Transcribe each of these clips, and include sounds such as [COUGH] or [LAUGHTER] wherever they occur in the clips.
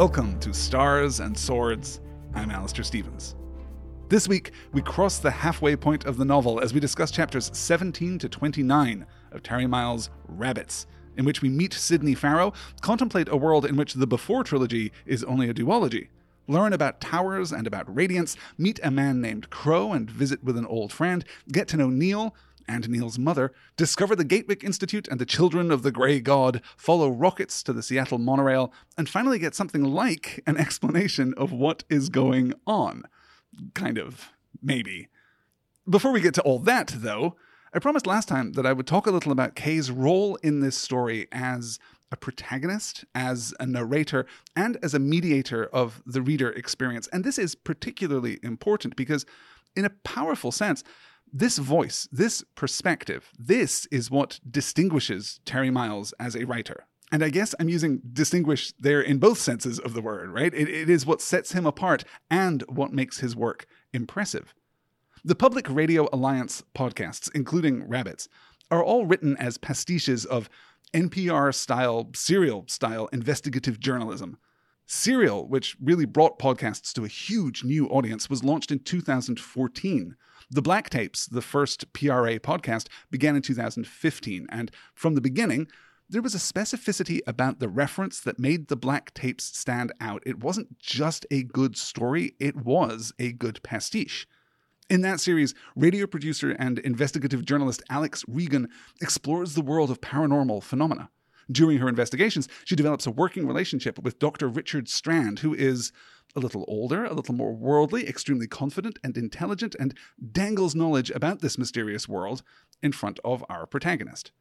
Welcome to Stars and Swords. I'm Alastair Stephens. This week, we cross the halfway point of the novel as we discuss chapters 17 to 29 of Terry Miles' Rabbits, in which we meet Sydney Farrow, contemplate a world in which the Before trilogy is only a duology, learn about towers and about radiance, meet a man named Crow and visit with an old friend, get to know Neil, and Neil's mother, discover the Gatwick Institute and the Children of the Grey God, follow rockets to the Seattle monorail, and finally get something like an explanation of what is going on. Kind of, maybe. Before we get to all that, though, I promised last time that I would talk a little about Kay's role in this story as a protagonist, as a narrator, and as a mediator of the reader experience. And this is particularly important because, in a powerful sense, this voice, this perspective, this is what distinguishes Terry Miles as a writer. And I guess I'm using distinguish there in both senses of the word, right? It, it is what sets him apart and what makes his work impressive. The Public Radio Alliance podcasts, including Rabbits, are all written as pastiches of NPR style, serial style investigative journalism. Serial, which really brought podcasts to a huge new audience, was launched in 2014 the Black Tapes, the first PRA podcast, began in 2015, and from the beginning, there was a specificity about the reference that made the Black Tapes stand out. It wasn't just a good story, it was a good pastiche. In that series, radio producer and investigative journalist Alex Regan explores the world of paranormal phenomena. During her investigations, she develops a working relationship with Dr. Richard Strand, who is a little older, a little more worldly, extremely confident and intelligent, and dangles knowledge about this mysterious world in front of our protagonist.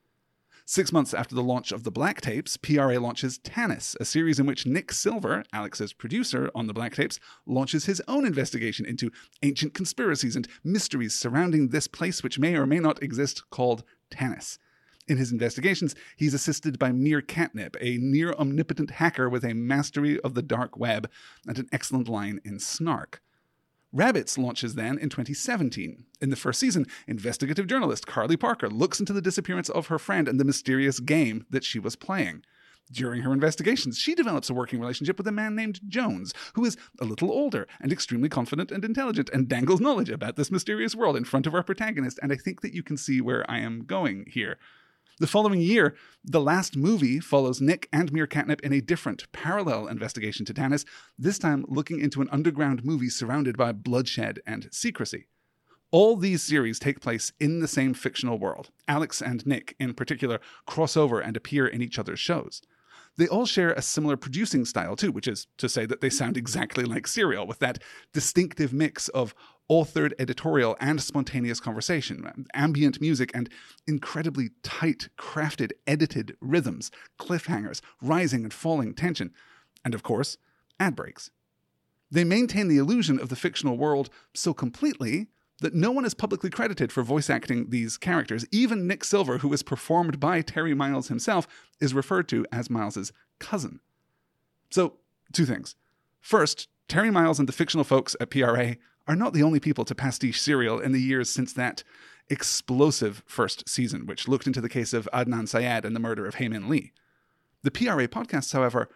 Six months after the launch of the Black Tapes, PRA launches Tanis, a series in which Nick Silver, Alex's producer on the Black Tapes, launches his own investigation into ancient conspiracies and mysteries surrounding this place which may or may not exist called Tanis. In his investigations, he's assisted by MeerKatnip, a near omnipotent hacker with a mastery of the dark web and an excellent line in snark. Rabbits launches then in 2017. In the first season, investigative journalist Carly Parker looks into the disappearance of her friend and the mysterious game that she was playing. During her investigations, she develops a working relationship with a man named Jones, who is a little older and extremely confident and intelligent and dangles knowledge about this mysterious world in front of our protagonist. And I think that you can see where I am going here. The following year, the last movie follows Nick and MeerKatnip in a different, parallel investigation to Tanis, this time looking into an underground movie surrounded by bloodshed and secrecy. All these series take place in the same fictional world. Alex and Nick, in particular, cross over and appear in each other's shows. They all share a similar producing style, too, which is to say that they sound exactly like Serial, with that distinctive mix of authored editorial and spontaneous conversation, ambient music, and incredibly tight, crafted, edited rhythms, cliffhangers, rising and falling tension, and of course, ad breaks. They maintain the illusion of the fictional world so completely that no one is publicly credited for voice acting these characters. Even Nick Silver, who is performed by Terry Miles himself, is referred to as Miles's cousin. So, two things. First, Terry Miles and the fictional folks at PRA are not the only people to pastiche serial in the years since that explosive first season, which looked into the case of Adnan Syed and the murder of Hae Min Lee. The PRA podcasts, however,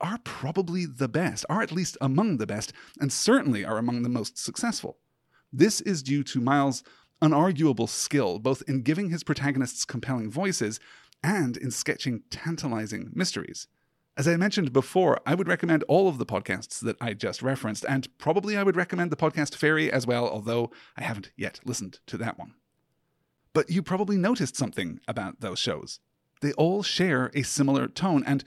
are probably the best, are at least among the best, and certainly are among the most successful. This is due to Miles' unarguable skill both in giving his protagonists compelling voices and in sketching tantalizing mysteries. As I mentioned before, I would recommend all of the podcasts that I just referenced, and probably I would recommend the podcast Faerie as well, although I haven't yet listened to that one. But you probably noticed something about those shows. They all share a similar tone, and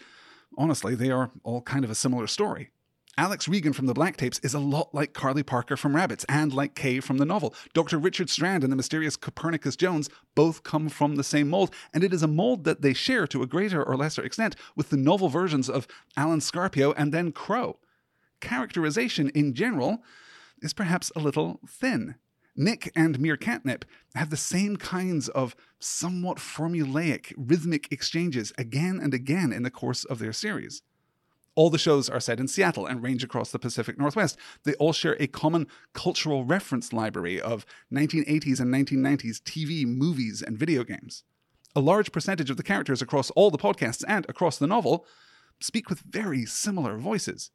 honestly, they are all kind of a similar story. Alex Regan from the Black Tapes is a lot like Carly Parker from Rabbits and like Kay from the novel. Dr. Richard Strand and the mysterious Copernicus Jones both come from the same mold, and it is a mold that they share to a greater or lesser extent with the novel versions of Alan Scarpio and then Crow. Characterization in general is perhaps a little thin. Nick and MeerKatnip have the same kinds of somewhat formulaic, rhythmic exchanges again and again in the course of their series. All the shows are set in Seattle and range across the Pacific Northwest. They all share a common cultural reference library of 1980s and 1990s TV, movies, and video games. A large percentage of the characters across all the podcasts and across the novel speak with very similar voices.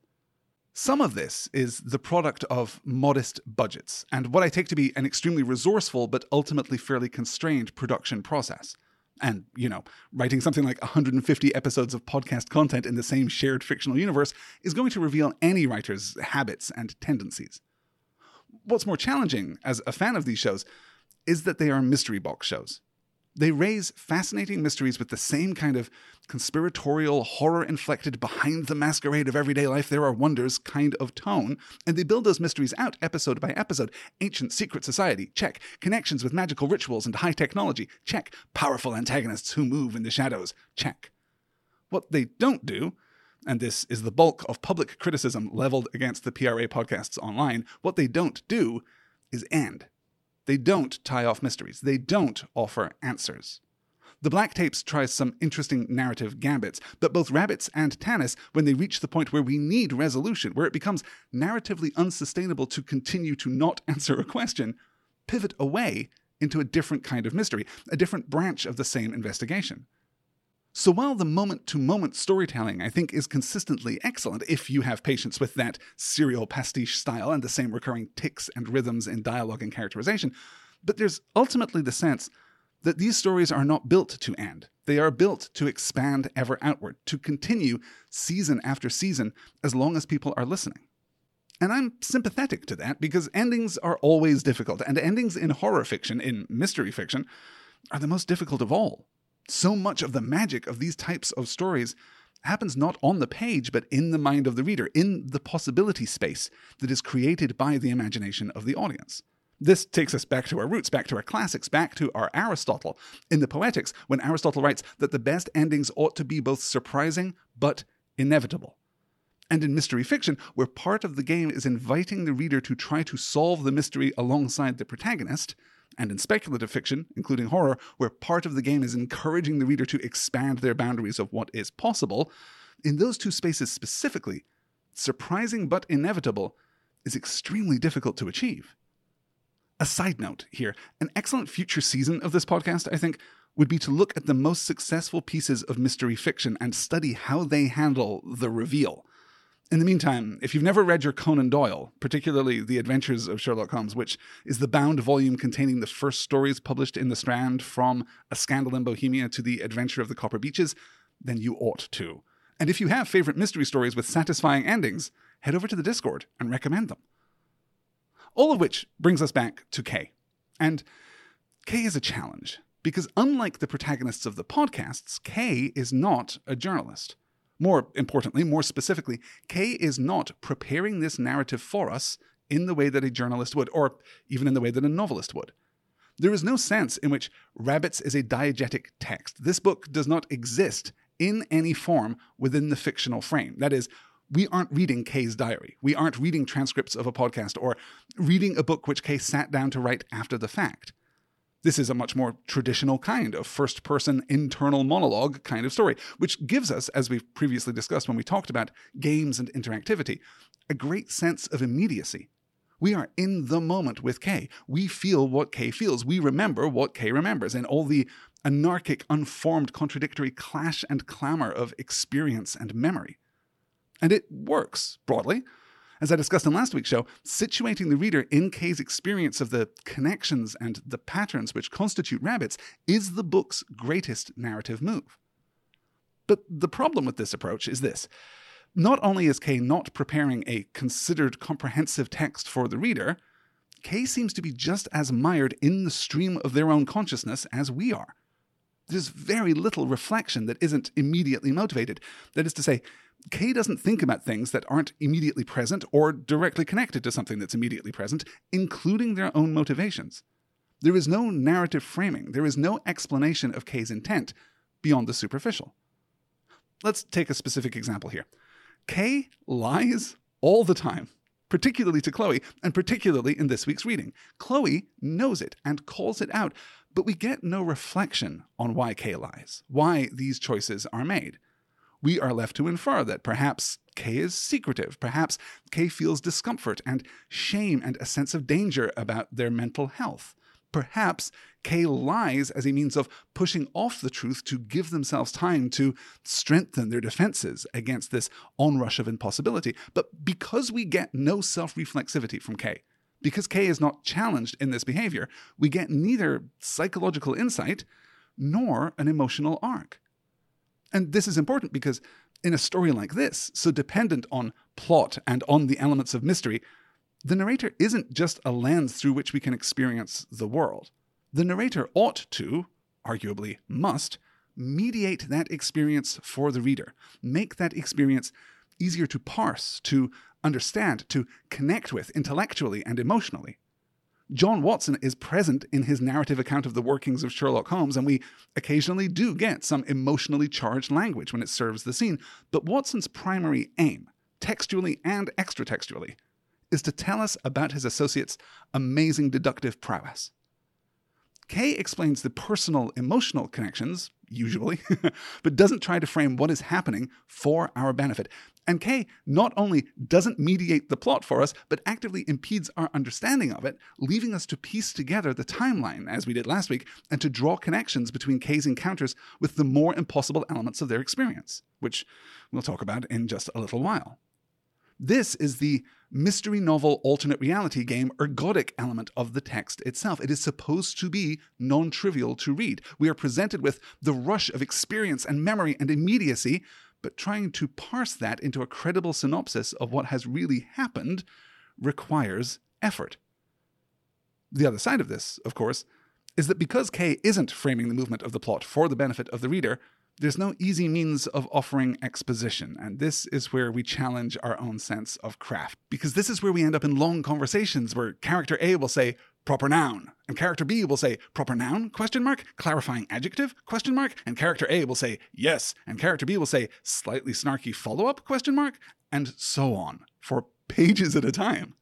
Some of this is the product of modest budgets and what I take to be an extremely resourceful but ultimately fairly constrained production process. And, you know, writing something like 150 episodes of podcast content in the same shared fictional universe is going to reveal any writer's habits and tendencies. What's more challenging as a fan of these shows is that they are mystery box shows. They raise fascinating mysteries with the same kind of conspiratorial, horror inflected, behind the masquerade of everyday life, there are wonders kind of tone, and they build those mysteries out episode by episode. Ancient secret society, check. Connections with magical rituals and high technology, check. Powerful antagonists who move in the shadows, check. What they don't do, and this is the bulk of public criticism leveled against the PRA podcasts online, what they don't do is end. They don't tie off mysteries. They don't offer answers. The Black Tapes tries some interesting narrative gambits, but both Rabbits and Tanis, when they reach the point where we need resolution, where it becomes narratively unsustainable to continue to not [LAUGHS] answer a question, pivot away into a different kind of mystery, a different branch of the same investigation. So while the moment to moment storytelling, I think, is consistently excellent if you have patience with that serial pastiche style and the same recurring ticks and rhythms in dialogue and characterization, but there's ultimately the sense that these stories are not built to end. They are built to expand ever outward, to continue season after season as long as people are listening. And I'm sympathetic to that because endings are always difficult, and endings in horror fiction, in mystery fiction, are the most difficult of all so much of the magic of these types of stories happens not on the page, but in the mind of the reader, in the possibility space that is created by the imagination of the audience. This takes us back to our roots, back to our classics, back to our Aristotle. In the Poetics, when Aristotle writes that the best endings ought to be both surprising but inevitable. And in mystery fiction, where part of the game is inviting the reader to try to solve the mystery alongside the protagonist, and in speculative fiction, including horror, where part of the game is encouraging the reader to expand their boundaries of what is possible, in those two spaces specifically, surprising but inevitable is extremely difficult to achieve. A side note here an excellent future season of this podcast, I think, would be to look at the most successful pieces of mystery fiction and study how they handle the reveal. In the meantime, if you've never read your Conan Doyle, particularly The Adventures of Sherlock Holmes, which is the bound volume containing the first stories published in the Strand from A Scandal in Bohemia to The Adventure of the Copper Beeches, then you ought to. And if you have favorite mystery stories with satisfying endings, head over to the Discord and recommend them. All of which brings us back to Kay. And Kay is a challenge, because unlike the protagonists of the podcasts, Kay is not a journalist. More importantly, more specifically, Kay is not preparing this narrative for us in the way that a journalist would, or even in the way that a novelist would. There is no sense in which Rabbits is a diegetic text. This book does not exist in any form within the fictional frame. That is, we aren't reading Kay's diary. We aren't reading transcripts of a podcast or reading a book which Kay sat down to write after the fact. This is a much more traditional kind of first person internal monologue kind of story, which gives us, as we've previously discussed when we talked about games and interactivity, a great sense of immediacy. We are in the moment with Kay. We feel what Kay feels. We remember what Kay remembers, and all the anarchic, unformed, contradictory clash and clamor of experience and memory. And it works, broadly. As I discussed in last week's show, situating the reader in Kay's experience of the connections and the patterns which constitute rabbits is the book's greatest narrative move. But the problem with this approach is this. Not only is Kay not preparing a considered comprehensive text for the reader, Kay seems to be just as mired in the stream of their own consciousness as we are. There's very little reflection that isn't immediately motivated. That is to say, Kay doesn't think about things that aren't immediately present or directly connected to something that's immediately present, including their own motivations. There is no narrative framing, there is no explanation of Kay's intent beyond the superficial. Let's take a specific example here. Kay lies all the time, particularly to Chloe, and particularly in this week's reading. Chloe knows it and calls it out, but we get no reflection on why K lies, why these choices are made we are left to infer that perhaps K is secretive, perhaps K feels discomfort and shame and a sense of danger about their mental health. Perhaps K lies as a means of pushing off the truth to give themselves time to strengthen their defenses against this onrush of impossibility. But because we get no self reflexivity from Kay, because Kay is not challenged in this behavior, we get neither psychological insight nor an emotional arc. And this is important because in a story like this, so dependent on plot and on the elements of mystery, the narrator isn't just a lens through which we can experience the world. The narrator ought to, arguably must, mediate that experience for the reader, make that experience easier to parse, to understand, to connect with intellectually and emotionally. John Watson is present in his narrative account of the workings of Sherlock Holmes, and we occasionally do get some emotionally charged language when it serves the scene. But Watson's primary aim, textually and extratextually, is to tell us about his associate's amazing deductive prowess. Kay explains the personal emotional connections, usually, [LAUGHS] but doesn't try to frame what is happening for our benefit. And Kay not only doesn't mediate the plot for us, but actively impedes our understanding of it, leaving us to piece together the timeline, as we did last week, and to draw connections between Kay's encounters with the more impossible elements of their experience, which we'll talk about in just a little while. This is the mystery novel alternate reality game ergodic element of the text itself. It is supposed to be non trivial to read. We are presented with the rush of experience and memory and immediacy, but trying to parse that into a credible synopsis of what has really happened requires effort. The other side of this, of course, is that because Kay isn't framing the movement of the plot for the benefit of the reader, there's no easy means of offering exposition, and this is where we challenge our own sense of craft. Because this is where we end up in long conversations where character A will say proper noun, and character B will say proper noun question mark clarifying adjective question mark, and character A will say yes, and character B will say slightly snarky follow-up question mark, and so on for pages at a time.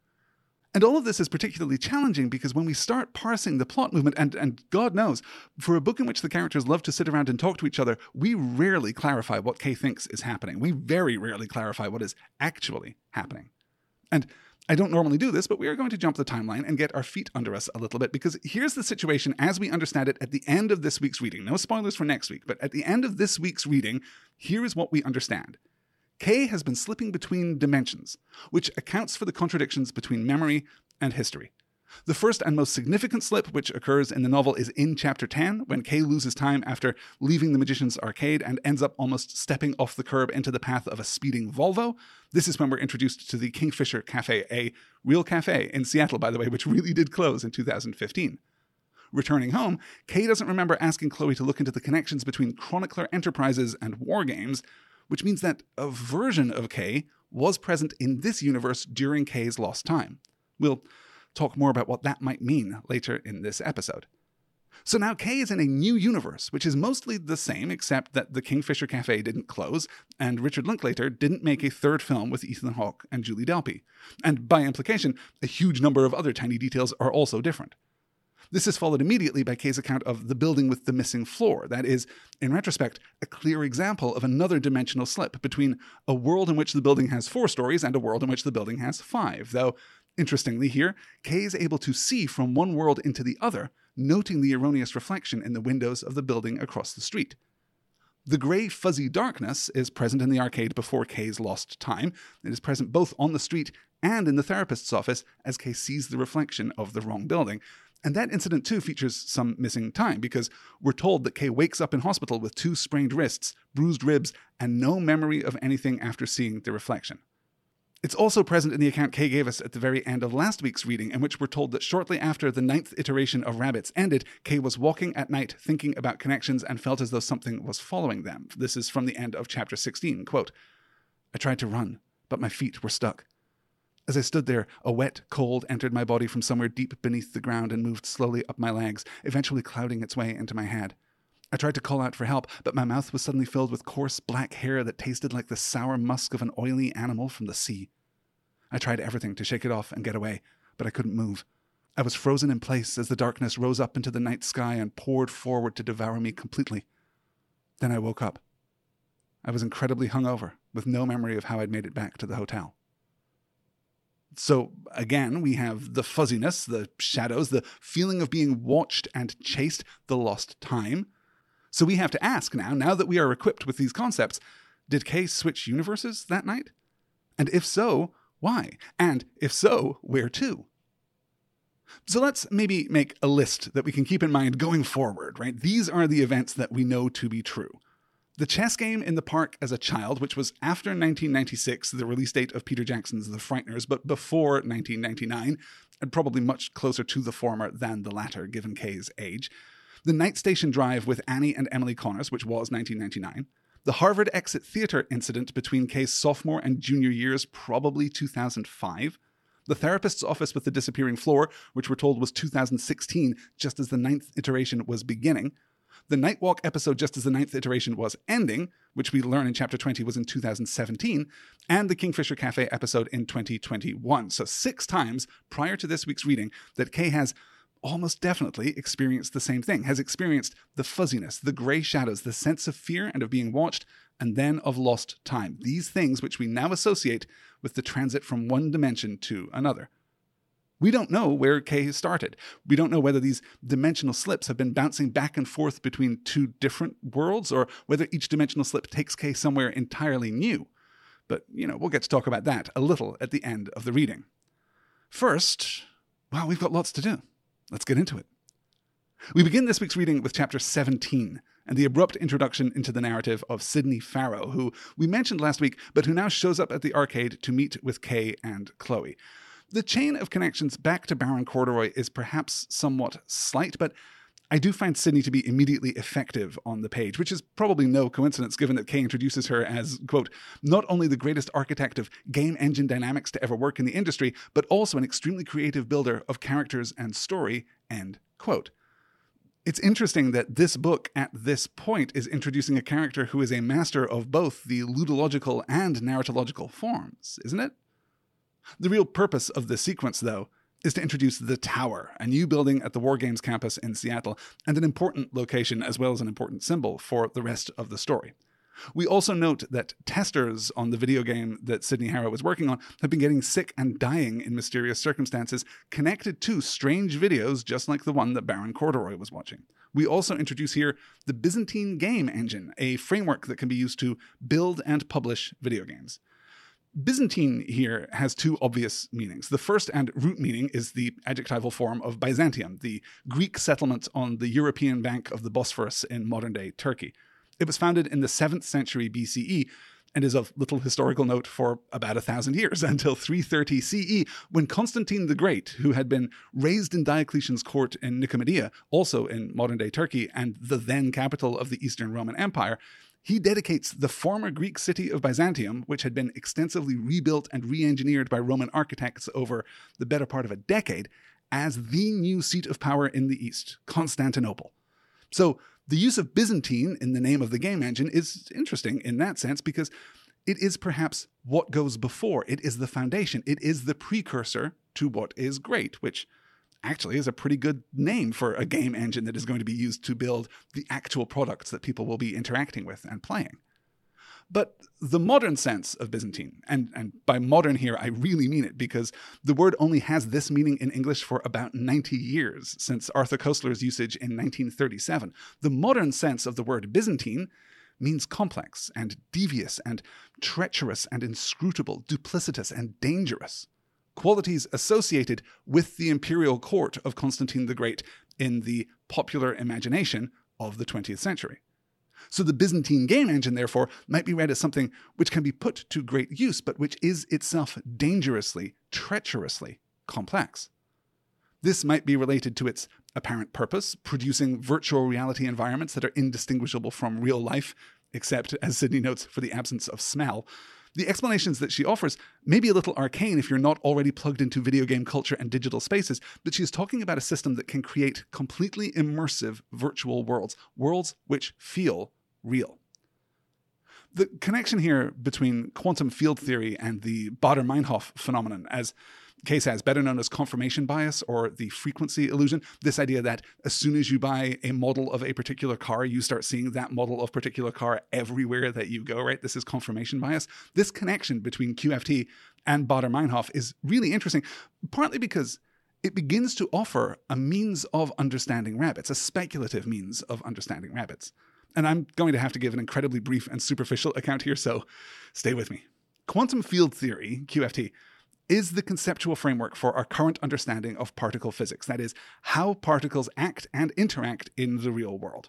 And all of this is particularly challenging because when we start parsing the plot movement, and, and God knows, for a book in which the characters love to sit around and talk to each other, we rarely clarify what Kay thinks is happening. We very rarely clarify what is actually happening. And I don't normally do this, but we are going to jump the timeline and get our feet under us a little bit because here's the situation as we understand it at the end of this week's reading. No spoilers for next week, but at the end of this week's reading, here is what we understand. Kay has been slipping between dimensions, which accounts for the contradictions between memory and history. The first and most significant slip which occurs in the novel is in chapter 10, when Kay loses time after leaving the magician's arcade and ends up almost stepping off the curb into the path of a speeding Volvo. This is when we're introduced to the Kingfisher Cafe, a real cafe in Seattle, by the way, which really did close in 2015. Returning home, Kay doesn't remember asking Chloe to look into the connections between Chronicler Enterprises and War Games, which means that a version of K was present in this universe during K's lost time. We'll talk more about what that might mean later in this episode. So now K is in a new universe, which is mostly the same, except that the Kingfisher Cafe didn't close, and Richard Linklater didn't make a third film with Ethan Hawke and Julie Delpy. And by implication, a huge number of other tiny details are also different. This is followed immediately by Kay's account of the building with the missing floor. That is, in retrospect, a clear example of another dimensional slip between a world in which the building has four stories and a world in which the building has five. Though, interestingly, here, Kay is able to see from one world into the other, noting the erroneous reflection in the windows of the building across the street. The grey, fuzzy darkness is present in the arcade before Kay's lost time. It is present both on the street and in the therapist's office as Kay sees the reflection of the wrong building. And that incident too features some missing time because we're told that Kay wakes up in hospital with two sprained wrists, bruised ribs, and no memory of anything after seeing the reflection. It's also present in the account Kay gave us at the very end of last week's reading, in which we're told that shortly after the ninth iteration of Rabbits ended, Kay was walking at night thinking about connections and felt as though something was following them. This is from the end of chapter 16. Quote, I tried to run, but my feet were stuck. As I stood there, a wet cold entered my body from somewhere deep beneath the ground and moved slowly up my legs, eventually clouding its way into my head. I tried to call out for help, but my mouth was suddenly filled with coarse black hair that tasted like the sour musk of an oily animal from the sea. I tried everything to shake it off and get away, but I couldn't move. I was frozen in place as the darkness rose up into the night sky and poured forward to devour me completely. Then I woke up. I was incredibly hungover, with no memory of how I'd made it back to the hotel. So again, we have the fuzziness, the shadows, the feeling of being watched and chased, the lost time. So we have to ask now, now that we are equipped with these concepts, did Kay switch universes that night? And if so, why? And if so, where to? So let's maybe make a list that we can keep in mind going forward, right? These are the events that we know to be true. The chess game in the park as a child, which was after 1996, the release date of Peter Jackson's The Frighteners, but before 1999, and probably much closer to the former than the latter, given Kay's age. The Night Station Drive with Annie and Emily Connors, which was 1999. The Harvard Exit Theater incident between Kay's sophomore and junior years, probably 2005. The therapist's office with the disappearing floor, which we're told was 2016, just as the ninth iteration was beginning. The Nightwalk episode, just as the ninth iteration was ending, which we learn in chapter 20 was in 2017, and the Kingfisher Cafe episode in 2021. So, six times prior to this week's reading that Kay has almost definitely experienced the same thing, has experienced the fuzziness, the gray shadows, the sense of fear and of being watched, and then of lost time. These things which we now associate with the transit from one dimension to another. We don't know where has started. We don't know whether these dimensional slips have been bouncing back and forth between two different worlds or whether each dimensional slip takes Kay somewhere entirely new. But, you know, we'll get to talk about that a little at the end of the reading. First, well, we've got lots to do. Let's get into it. We begin this week's reading with chapter 17 and the abrupt introduction into the narrative of Sydney Farrow, who we mentioned last week, but who now shows up at the arcade to meet with Kay and Chloe. The chain of connections back to Baron Corduroy is perhaps somewhat slight, but I do find Sydney to be immediately effective on the page, which is probably no coincidence given that Kay introduces her as, quote, not only the greatest architect of game engine dynamics to ever work in the industry, but also an extremely creative builder of characters and story, end quote. It's interesting that this book, at this point, is introducing a character who is a master of both the ludological and narratological forms, isn't it? The real purpose of this sequence, though, is to introduce the Tower, a new building at the War Games campus in Seattle, and an important location as well as an important symbol for the rest of the story. We also note that testers on the video game that Sydney Farrow was working on have been getting sick and dying in mysterious circumstances connected to strange videos just like the one that Baron Corduroy was watching. We also introduce here the Byzantine Game Engine, a framework that can be used to build and publish video games. Byzantine here has two obvious meanings. The first and root meaning is the adjectival form of Byzantium, the Greek settlement on the European bank of the Bosphorus in modern day Turkey. It was founded in the 7th century BCE and is of little historical note for about a thousand years [LAUGHS] until 330 CE, when Constantine the Great, who had been raised in Diocletian's court in Nicomedia, also in modern day Turkey, and the then capital of the Eastern Roman Empire, he dedicates the former Greek city of Byzantium, which had been extensively rebuilt and re engineered by Roman architects over the better part of a decade, as the new seat of power in the East, Constantinople. So, the use of Byzantine in the name of the game engine is interesting in that sense because it is perhaps what goes before. It is the foundation. It is the precursor to what is great, which actually is a pretty good name for a game engine that is going to be used to build the actual products that people will be interacting with and playing. But the modern sense of Byzantine, and, and by modern here, I really mean it because the word only has this meaning in English for about 90 years since Arthur Koestler's usage in 1937. The modern sense of the word Byzantine means complex and devious and treacherous and inscrutable, duplicitous and dangerous qualities associated with the imperial court of Constantine the Great in the popular imagination of the 20th century. So the Byzantine game engine, therefore, might be read as something which can be put to great use, but which is itself dangerously, treacherously complex. This might be related to its apparent purpose, producing virtual reality environments that are indistinguishable from real life, except, as Sydney notes, for the absence of smell, the explanations that she offers may be a little arcane if you're not already plugged into video game culture and digital spaces, but she's talking about a system that can create completely immersive virtual worlds, worlds which feel real. The connection here between quantum field theory and the Baader-Meinhof phenomenon, as Kay says, better known as confirmation bias or the frequency illusion. This idea that as soon as you buy a model of a particular car, you start seeing that model of particular car everywhere that you go, right? This is confirmation bias. This connection between QFT and Baader-Meinhof is really interesting, partly because it begins to offer a means of understanding rabbits, a speculative means of understanding rabbits. And I'm going to have to give an incredibly brief and superficial account here, so stay with me. Quantum field theory, QFT, is the conceptual framework for our current understanding of particle physics, that is, how particles act and interact in the real world.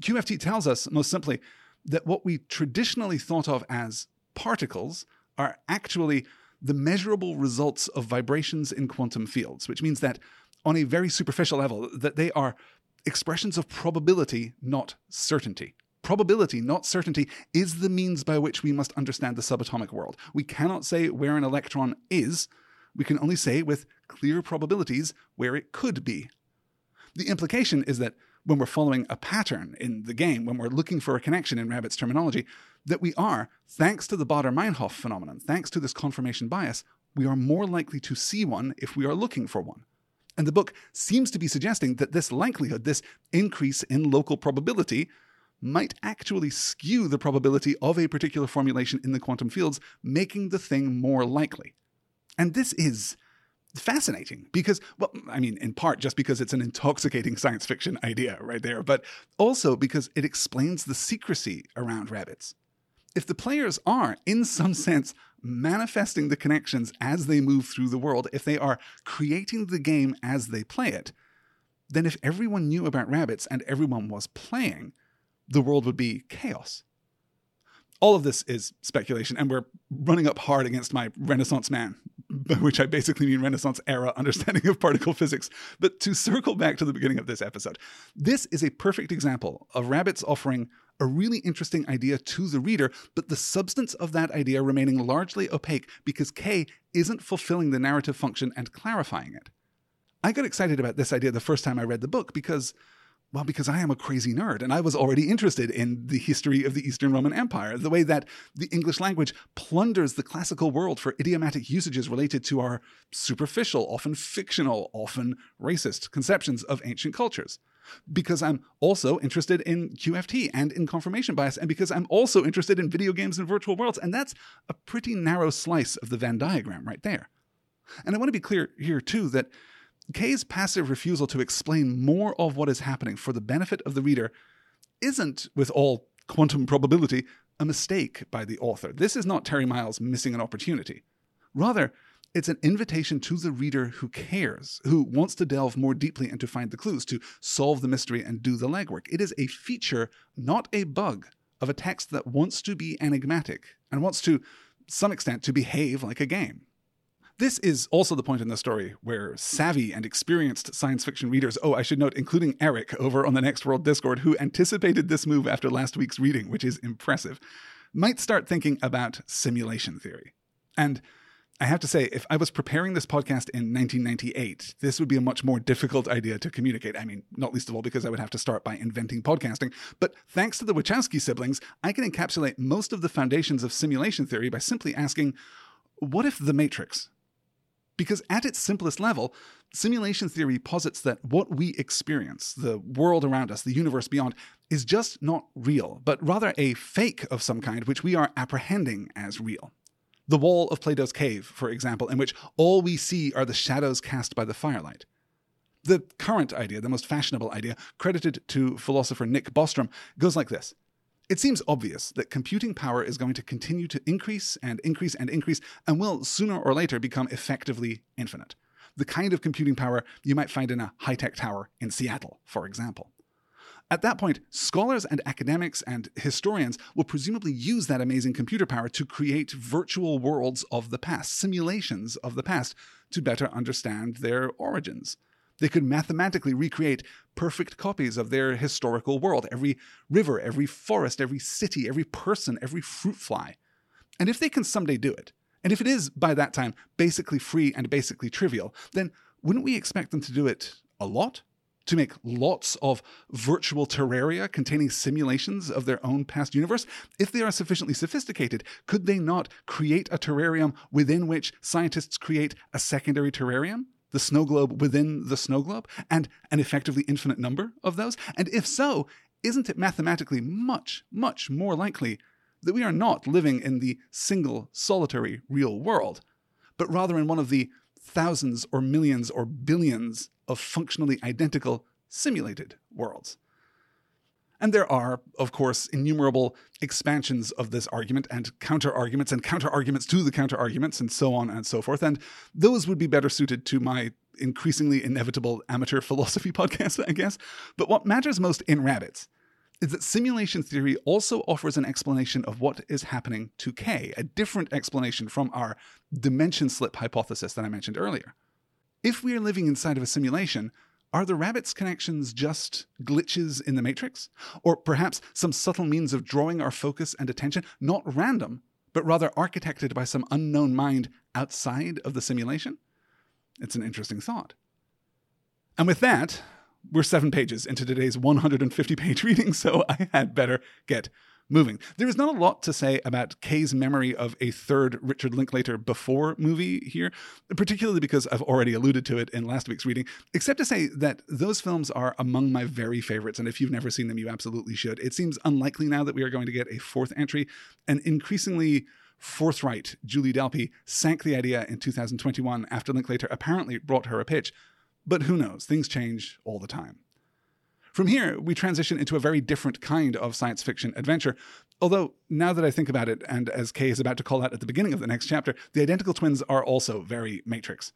QFT tells us, most simply, that what we traditionally thought of as particles are actually the measurable results of vibrations in quantum fields, which means that on a very superficial level, that they are expressions of probability, not certainty. Probability, not certainty, is the means by which we must understand the subatomic world. We cannot say where an electron is, we can only say with clear probabilities where it could be. The implication is that when we're following a pattern in the game, when we're looking for a connection in Rabbit's terminology, that we are, thanks to the Baader-Meinhof phenomenon, thanks to this confirmation bias, we are more likely to see one if we are looking for one. And the book seems to be suggesting that this likelihood, this increase in local probability, might actually skew the probability of a particular formulation in the quantum fields, making the thing more likely. And this is fascinating because, well, I mean, in part just because it's an intoxicating science fiction idea right there, but also because it explains the secrecy around rabbits. If the players are, in some sense, manifesting the connections as they move through the world, if they are creating the game as they play it, then if everyone knew about rabbits and everyone was playing, the world would be chaos. All of this is speculation, and we're running up hard against my Renaissance man, by [LAUGHS] which I basically mean Renaissance era understanding of particle physics. But to circle back to the beginning of this episode, this is a perfect example of rabbits offering a really interesting idea to the reader, but the substance of that idea remaining largely opaque because K isn't fulfilling the narrative function and clarifying it. I got excited about this idea the first time I read the book because well, because I am a crazy nerd and I was already interested in the history of the Eastern Roman Empire, the way that the English language plunders the classical world for idiomatic usages related to our superficial, often fictional, often racist conceptions of ancient cultures. Because I'm also interested in QFT and in confirmation bias, and because I'm also interested in video games and virtual worlds. And that's a pretty narrow slice of the Venn diagram right there. And I want to be clear here, too, that Kay's passive refusal to explain more of what is happening for the benefit of the reader isn't, with all quantum probability, a mistake by the author. This is not Terry Miles missing an opportunity. Rather, it's an invitation to the reader who cares, who wants to delve more deeply and to find the clues, to solve the mystery and do the legwork. It is a feature, not a bug, of a text that wants to be enigmatic and wants to some extent to behave like a game. This is also the point in the story where savvy and experienced science fiction readers, oh, I should note, including Eric over on the Next Word Discord, who anticipated this move after last week's reading, which is impressive, might start thinking about simulation theory. And I have to say, if I was preparing this podcast in 1998, this would be a much more difficult idea to communicate. I mean, not least of all because I would have to start by inventing podcasting. But thanks to the Wachowski siblings, I can encapsulate most of the foundations of simulation theory by simply asking, what if The Matrix because at its simplest level, simulation theory posits that what we experience, the world around us, the universe beyond, is just not real, but rather a fake of some kind which we are apprehending as real. The wall of Plato's cave, for example, in which all we see are the shadows cast by the firelight. The current idea, the most fashionable idea, credited to philosopher Nick Bostrom, goes like this it seems obvious that computing power is going to continue to increase and increase and increase and will sooner or later become effectively infinite. The kind of computing power you might find in a high tech tower in Seattle, for example. At that point, scholars and academics and historians will presumably use that amazing computer power to create virtual worlds of the past, simulations of the past, to better understand their origins. They could mathematically recreate perfect copies of their historical world every river, every forest, every city, every person, every fruit fly. And if they can someday do it, and if it is by that time basically free and basically trivial, then wouldn't we expect them to do it a lot? To make lots of virtual terraria containing simulations of their own past universe? If they are sufficiently sophisticated, could they not create a terrarium within which scientists create a secondary terrarium? The snow globe within the snow globe, and an effectively infinite number of those? And if so, isn't it mathematically much, much more likely that we are not living in the single, solitary, real world, but rather in one of the thousands or millions or billions of functionally identical simulated worlds. And there are, of course, innumerable expansions of this argument and counter arguments and counter arguments to the counter arguments and so on and so forth. And those would be better suited to my increasingly inevitable amateur [LAUGHS] philosophy podcast, I guess. But what matters most in Rabbits is that simulation theory also offers an explanation of what is happening to K, a different explanation from our dimension slip hypothesis that I mentioned earlier. If we are living inside of a simulation, are the rabbit's connections just glitches in the matrix? Or perhaps some subtle means of drawing our focus and attention, not random, but rather architected by some unknown mind outside of the simulation? It's an interesting thought. And with that, we're seven pages into today's 150 page [LAUGHS] reading, so I had better get moving. There is not a lot to say about Kay's memory of a third Richard Linklater before movie here, particularly because I've already alluded to it in last week's reading, except to say that those films are among my very favorites, and if you've never seen them, you absolutely should. It seems unlikely now that we are going to get a fourth entry, and increasingly forthright Julie Delpy sank the idea in 2021 after Linklater apparently brought her a pitch. But who knows? Things change all the time. From here, we transition into a very different kind of science fiction adventure. Although, now that I think about it, and as Kay is about to call out at the beginning of the next chapter, the identical twins are also very Matrix.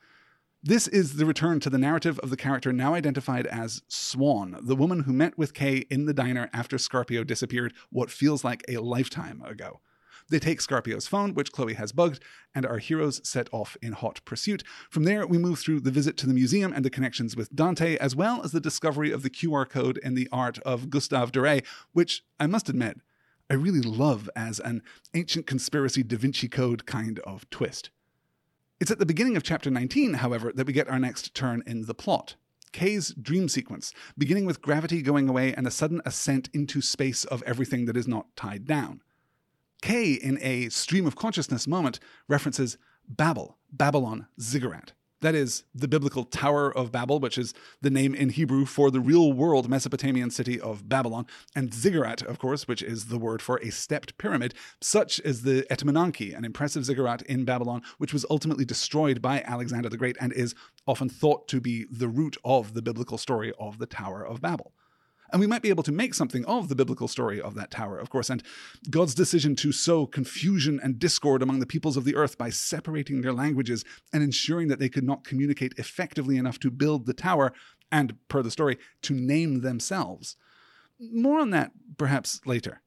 This is the return to the narrative of the character now identified as Swan, the woman who met with Kay in the diner after Scarpio disappeared what feels like a lifetime ago. They take Scarpio's phone, which Chloe has bugged, and our heroes set off in hot pursuit. From there, we move through the visit to the museum and the connections with Dante, as well as the discovery of the QR code in the art of Gustave Doré, which I must admit, I really love as an ancient conspiracy Da Vinci Code kind of twist. It's at the beginning of chapter 19, however, that we get our next turn in the plot. Kay's dream sequence, beginning with gravity going away and a sudden ascent into space of everything that is not tied down. Kay, in a stream of consciousness moment, references Babel, Babylon, Ziggurat. That is the biblical Tower of Babel, which is the name in Hebrew for the real world Mesopotamian city of Babylon, and Ziggurat, of course, which is the word for a stepped pyramid, such as the Etemenanki, an impressive ziggurat in Babylon, which was ultimately destroyed by Alexander the Great and is often thought to be the root of the biblical story of the Tower of Babel. And we might be able to make something of the biblical story of that tower, of course, and God's decision to sow confusion and discord among the peoples of the earth by separating their languages and ensuring that they could not communicate effectively enough to build the tower, and, per the story, to name themselves. More on that perhaps later.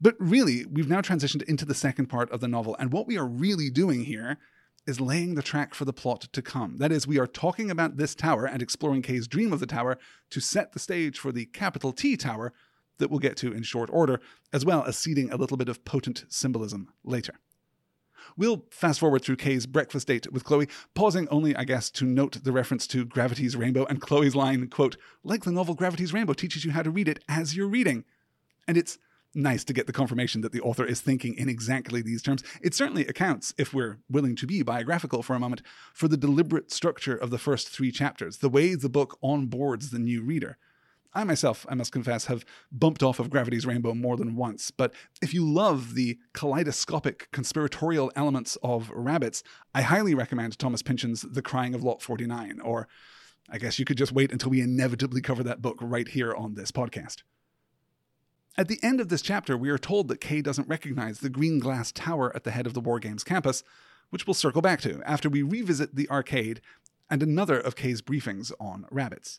But really, we've now transitioned into the second part of the novel, and what we are really doing here is laying the track for the plot to come. That is, we are talking about this tower and exploring Kay's dream of the tower to set the stage for the capital T tower that we'll get to in short order, as well as seeding a little bit of potent symbolism later. We'll fast forward through Kay's breakfast date with Chloe, pausing only, I guess, to note the reference to Gravity's Rainbow and Chloe's line, quote, like the novel Gravity's Rainbow teaches you how to read it as you're reading. And it's nice to get the confirmation that the author is thinking in exactly these terms. It certainly accounts, if we're willing to be biographical for a moment, for the deliberate structure of the first three chapters, the way the book onboards the new reader. I myself, I must confess, have bumped off of Gravity's Rainbow more than once, but if you love the kaleidoscopic conspiratorial elements of Rabbits, I highly recommend Thomas Pynchon's The Crying of Lot 49, or I guess you could just wait until we inevitably cover that book right here on this podcast. At the end of this chapter, we are told that Kay doesn't recognize the green glass tower at the head of the War Games campus, which we'll circle back to after we revisit the arcade and another of Kay's briefings on rabbits.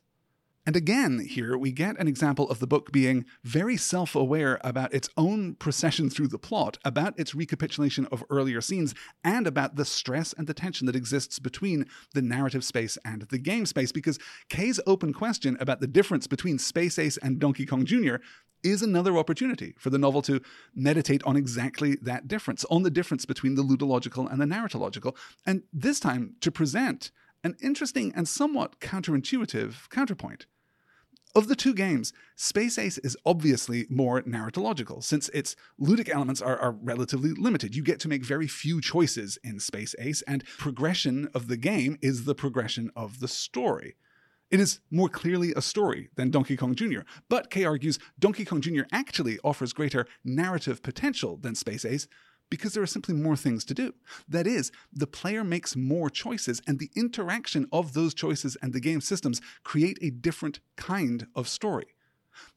And again, here we get an example of the book being very self aware about its own procession through the plot, about its recapitulation of earlier scenes, and about the stress and the tension that exists between the narrative space and the game space. Because Kay's open question about the difference between Space Ace and Donkey Kong Jr. is another opportunity for the novel to meditate on exactly that difference, on the difference between the ludological and the narratological, and this time to present an interesting and somewhat counterintuitive counterpoint. Of the two games, Space Ace is obviously more narratological, since its ludic elements are, are, relatively limited. You get to make very few choices in Space Ace, and progression of the game is the progression of the story. It is more clearly a story than Donkey Kong Jr., but Kay argues Donkey Kong Jr. actually offers greater narrative potential than Space Ace because there are simply more things to do. That is, the player makes more choices, and the interaction of those choices and the game systems create a different kind of story.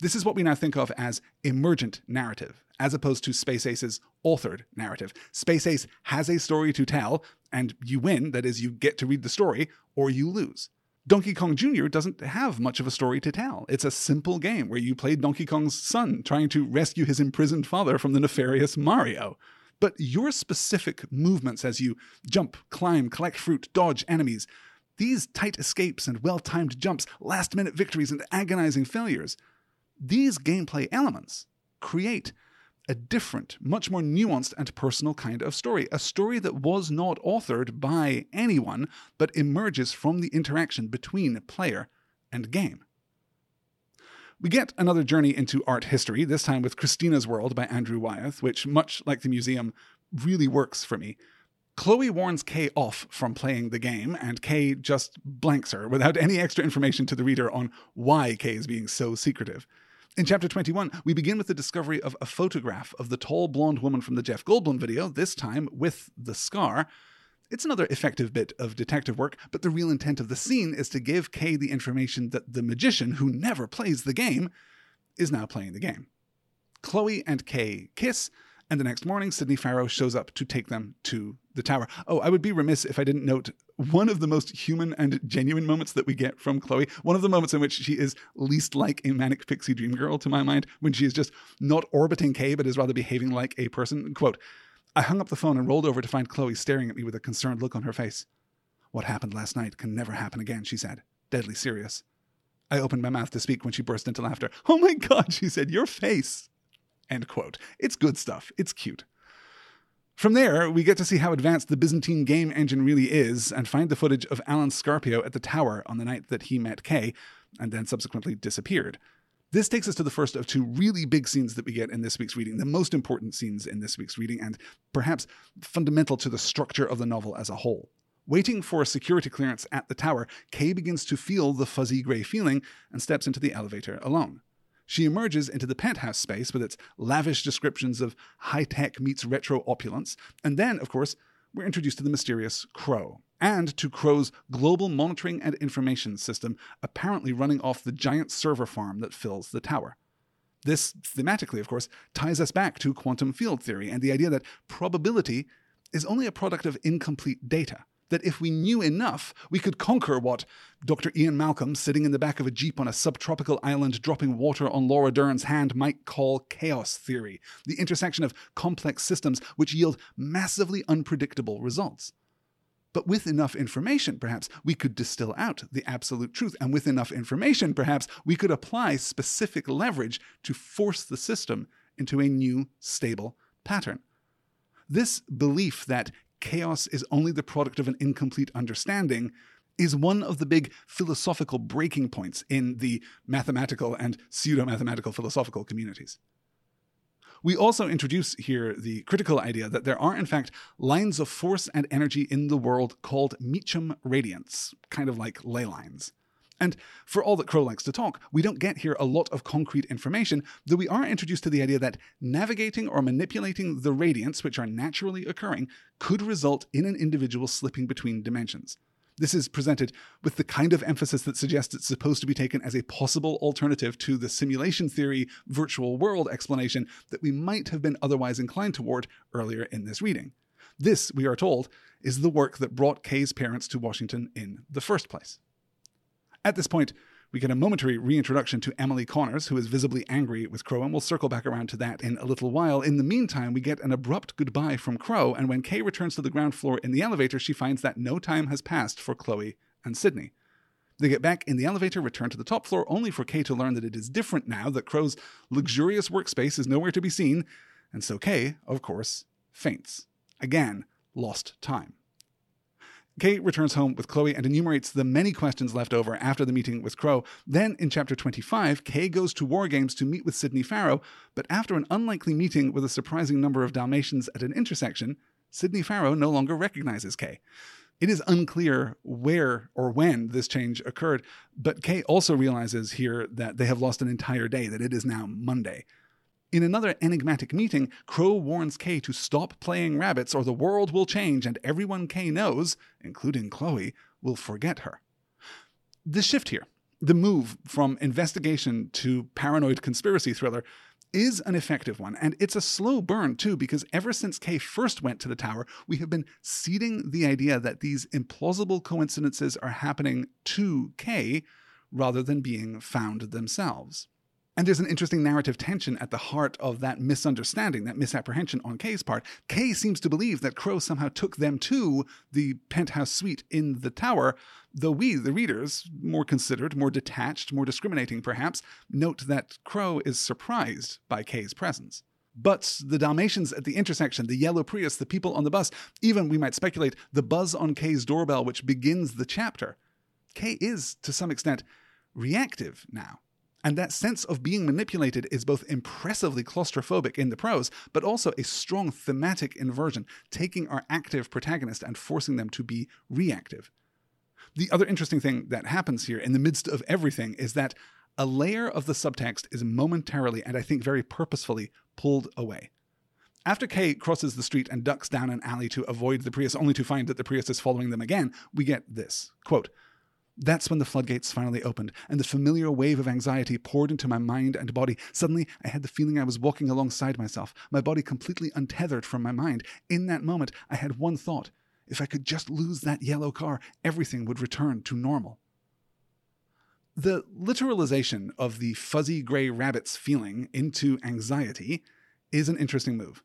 This is what we now think of as emergent narrative, as opposed to Space Ace's authored narrative. Space Ace has a story to tell, and you win, that is, you get to read the story, or you lose. Donkey Kong Jr. doesn't have much of a story to tell. It's a simple game where you play Donkey Kong's son trying to rescue his imprisoned father from the nefarious Mario. But your specific movements as you jump, climb, collect fruit, dodge enemies, these tight escapes and well timed jumps, last minute victories, and agonizing failures, these gameplay elements create a different, much more nuanced and personal kind of story. A story that was not authored by anyone, but emerges from the interaction between player and game. We get another journey into art history, this time with Christina's World by Andrew Wyeth, which, much like the museum, really works for me. Chloe warns Kay off from playing the game, and Kay just blanks her without any extra information to the reader on why Kay is being so secretive. In chapter 21, we begin with the discovery of a photograph of the tall blonde woman from the Jeff Goldblum video, this time with the scar. It's another effective bit of detective work, but the real intent of the scene is to give Kay the information that the magician, who never plays the game, is now playing the game. Chloe and Kay kiss, and the next morning, Sydney Farrow shows up to take them to the tower. Oh, I would be remiss if I didn't note one of the most human and genuine moments that we get from Chloe. One of the moments in which she is least like a manic pixie dream girl, to my mind, when she is just not orbiting Kay, but is rather behaving like a person. Quote, I hung up the phone and rolled over to find Chloe staring at me with a concerned look on her face. What happened last night can never happen again, she said, deadly serious. I opened my mouth to speak when she burst into laughter. Oh my God, she said, your face. End quote. It's good stuff. It's cute. From there, we get to see how advanced the Byzantine game engine really is and find the footage of Alan Scarpio at the tower on the night that he met Kay and then subsequently disappeared. This takes us to the first of two really big scenes that we get in this week's reading, the most important scenes in this week's reading, and perhaps fundamental to the structure of the novel as a whole. Waiting for a security clearance at the tower, Kay begins to feel the fuzzy grey feeling and steps into the elevator alone. She emerges into the penthouse space with its lavish descriptions of high tech meets retro opulence, and then, of course, we're introduced to the mysterious Crow, and to Crow's global monitoring and information system, apparently running off the giant server farm that fills the tower. This, thematically, of course, ties us back to quantum field theory and the idea that probability is only a product of incomplete data that if we knew enough, we could conquer what Dr. Ian Malcolm, sitting in the back of a jeep on a subtropical island dropping water on Laura Dern's hand, might call chaos theory, the intersection of complex systems which yield massively unpredictable results. But with enough information, perhaps, we could distill out the absolute truth. And with enough information, perhaps, we could apply specific leverage to force the system into a new, stable pattern. This belief that chaos is only the product of an incomplete understanding is one of the big philosophical breaking points in the mathematical and pseudo mathematical philosophical communities. We also introduce here the critical idea that there are, in fact, lines of force and energy in the world called Meacham radiants, kind of like ley lines. And for all that Crow likes to talk, we don't get here a lot of concrete information, though we are introduced to the idea that navigating or manipulating the radiants, which are naturally occurring, could result in an individual slipping between dimensions. This is presented with the kind of emphasis that suggests it's supposed to be taken as a possible alternative to the simulation theory virtual world explanation that we might have been otherwise inclined toward earlier in this reading. This, we are told, is the work that brought Kay's parents to Washington in the first place. At this point, we get a momentary reintroduction to Emily Connors, who is visibly angry with Crow, and we'll circle back around to that in a little while. In the meantime, we get an abrupt goodbye from Crow, and when Kay returns to the ground floor in the elevator, she finds that no time has passed for Chloe and Sydney. They get back in the elevator, return to the top floor, only for Kay to learn that it is different now, that Crow's luxurious workspace is nowhere to be seen, and so Kay, of course, faints. Again, lost time. Kay returns home with Chloe and enumerates the many questions left over after the meeting with Crow. Then, in chapter 25, Kay goes to War Games to meet with Sydney Farrow, but after an unlikely meeting with a surprising number of Dalmatians at an intersection, Sydney Farrow no longer recognizes Kay. It is unclear where or when this change occurred, but Kay also realizes here that they have lost an entire day, that it is now Monday. In another enigmatic meeting, Crow warns Kay to stop playing rabbits or the world will change and everyone Kay knows, including Chloe, will forget her. The shift here, the move from investigation to paranoid conspiracy thriller, is an effective one, and it's a slow burn too, because ever since Kay first went to the tower, we have been seeding the idea that these implausible coincidences are happening to Kay rather than being found themselves. And there's an interesting narrative tension at the heart of that misunderstanding, that misapprehension on Kay's part. Kay seems to believe that Crow somehow took them to the penthouse suite in the tower, though we, the readers, more considered, more detached, more discriminating perhaps, note that Crow is surprised by Kay's presence. But the Dalmatians at the intersection, the yellow Prius, the people on the bus, even we might speculate the buzz on Kay's doorbell, which begins the chapter. Kay is, to some extent, reactive now. And that sense of being manipulated is both impressively claustrophobic in the prose, but also a strong thematic inversion, taking our active protagonist and forcing them to be reactive. The other interesting thing that happens here in the midst of everything is that a layer of the subtext is momentarily, and I think very purposefully, pulled away. After Kay crosses the street and ducks down an alley to avoid the Prius, only to find that the Prius is following them again, we get this quote, that's when the floodgates finally opened, and the familiar wave of anxiety poured into my mind and body. Suddenly, I had the feeling I was walking alongside myself, my body completely untethered from my mind. In that moment, I had one thought if I could just lose that yellow car, everything would return to normal. The literalization of the fuzzy gray rabbit's feeling into anxiety is an interesting move.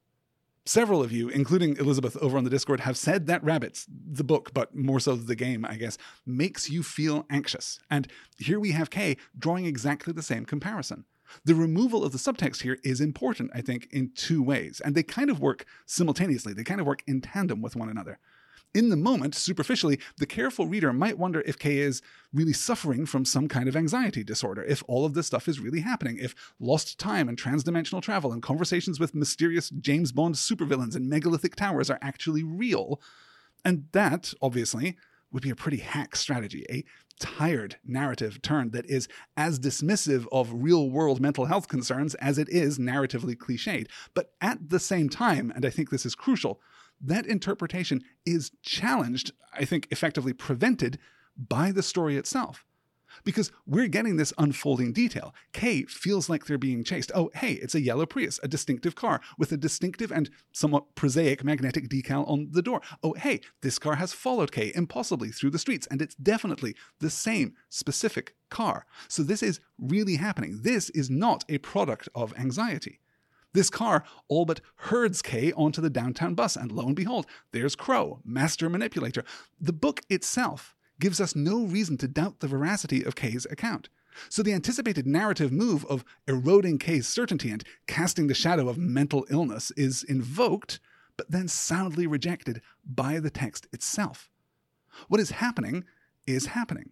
Several of you, including Elizabeth over on the Discord, have said that Rabbits, the book, but more so the game, I guess, makes you feel anxious. And here we have Kay drawing exactly the same comparison. The removal of the subtext here is important, I think, in two ways, and they kind of work simultaneously. They kind of work in tandem with one another. In the moment, superficially, the careful reader might wonder if Kay is really suffering from some kind of anxiety disorder, if all of this stuff is really happening, if lost time and transdimensional travel and conversations with mysterious James Bond supervillains and megalithic towers are actually real. And that, obviously, would be a pretty hack strategy, a tired narrative turn that is as dismissive of real world mental health concerns as it is narratively cliched. But at the same time, and I think this is crucial, that interpretation is challenged, I think effectively prevented by the story itself. Because we're getting this unfolding detail. Kay feels like they're being chased. Oh, hey, it's a yellow Prius, a distinctive car with a distinctive and somewhat prosaic magnetic decal on the door. Oh, hey, this car has followed Kay impossibly through the streets, and it's definitely the same specific car. So this is really happening. This is not a product of anxiety. This car all but herds Kay onto the downtown bus, and lo and behold, there's Crow, master manipulator. The book itself gives us no reason to doubt the veracity of Kay's account. So the anticipated narrative move of eroding Kay's certainty and casting the shadow of mental illness is invoked, but then soundly rejected by the text itself. What is happening is happening.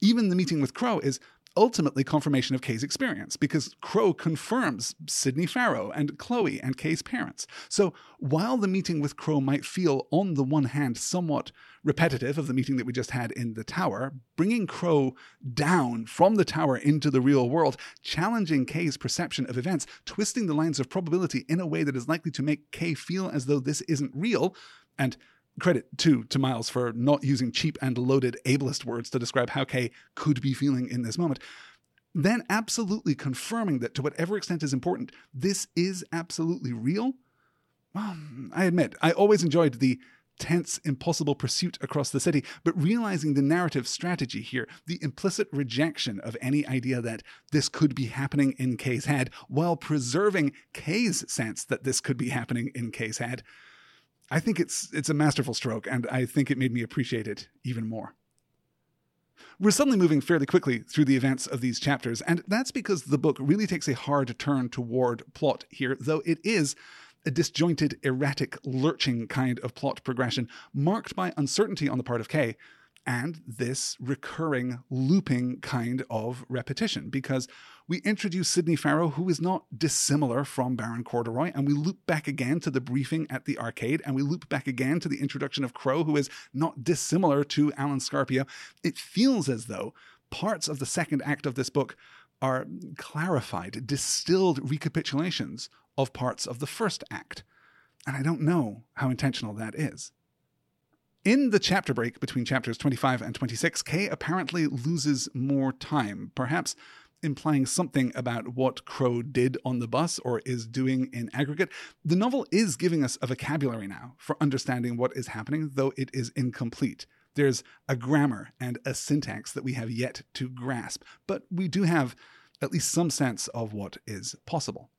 Even the meeting with Crow is ultimately confirmation of Kay's experience because Crow confirms Sydney Farrow and Chloe and Kay's parents. So while the meeting with Crow might feel, on the one hand, somewhat repetitive of the meeting that we just had in the tower, bringing Crow down from the tower into the real world, challenging Kay's perception of events, twisting the lines of probability in a way that is likely to make Kay feel as though this isn't real, and credit too to Miles for not using cheap and loaded ableist words to describe how Kay could be feeling in this moment. Then absolutely confirming that to whatever extent is important, this is absolutely real. Well, I admit, I always enjoyed the tense, impossible pursuit across the city, but realizing the narrative strategy here, the implicit rejection of any idea that this could be happening in Kay's head, while preserving Kay's sense that this could be happening in Kay's head, I think it's it's a masterful stroke, and I think it made me appreciate it even more. We're suddenly moving fairly quickly through the events of these chapters, and that's because the book really takes a hard turn toward plot here, though it is a disjointed, erratic, lurching kind of plot progression marked by uncertainty on the part of Kay and this recurring, looping kind of repetition because we introduce Sydney Farrow, who is not dissimilar from Baron Corduroy, and we loop back again to the briefing at the arcade, and we loop back again to the introduction of Crow, who is not dissimilar to Alan Scarpio. It feels as though parts of the second act of this book are clarified, distilled recapitulations of parts of the first act. And I don't know how intentional that is. In the chapter break between chapters 25 and 26, Kay apparently loses more time, perhaps implying something about what Crow did on the bus or is doing in aggregate. The novel is giving us a vocabulary now for understanding what is happening, though it is incomplete. There's a grammar and a syntax that we have yet to grasp, but we do have at least some sense of what is possible.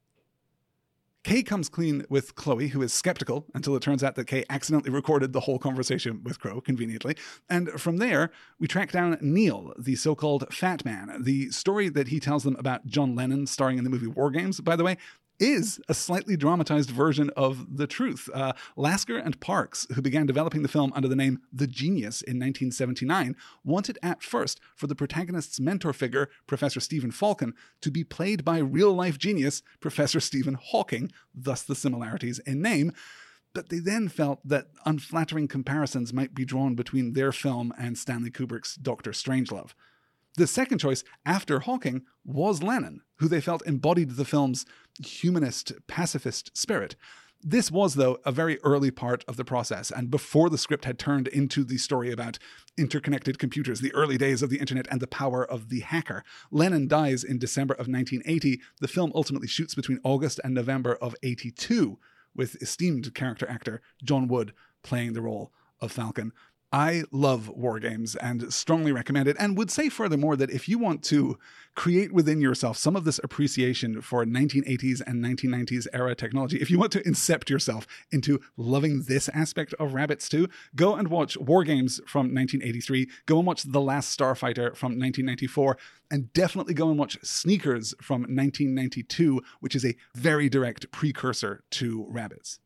Kay comes clean with Chloe, who is skeptical until it turns out that Kay accidentally recorded the whole conversation with Crow, conveniently. And from there, we track down Neil, the so called Fat Man. The story that he tells them about John Lennon starring in the movie War Games, by the way, is a slightly dramatized version of the truth. Uh, Lasker and Parkes, who began developing the film under the name The Genius in 1979, wanted at first for the protagonist's mentor figure, Professor Stephen Falken, to be played by real life genius, Professor Stephen Hawking, thus the similarities in name. But they then felt that unflattering comparisons might be drawn between their film and Stanley Kubrick's Doctor Strangelove. The second choice after Hawking was Lennon, who they felt embodied the film's humanist, pacifist spirit. This was, though, a very early part of the process, and before the script had turned into the story about interconnected computers, the early days of the internet, and the power of the hacker. Lennon dies in December of 1980. The film ultimately shoots between August and November of 82, with esteemed character actor John Wood playing the role of Falken. I love war games and strongly recommend it. And would say furthermore that if you want to create within yourself some of this appreciation for 1980s and 1990s era technology, if you want to incept yourself into loving this aspect of Rabbits too, go and watch War Games from 1983, go and watch The Last Starfighter from 1994, and definitely go and watch Sneakers from 1992, which is a very direct precursor to Rabbits.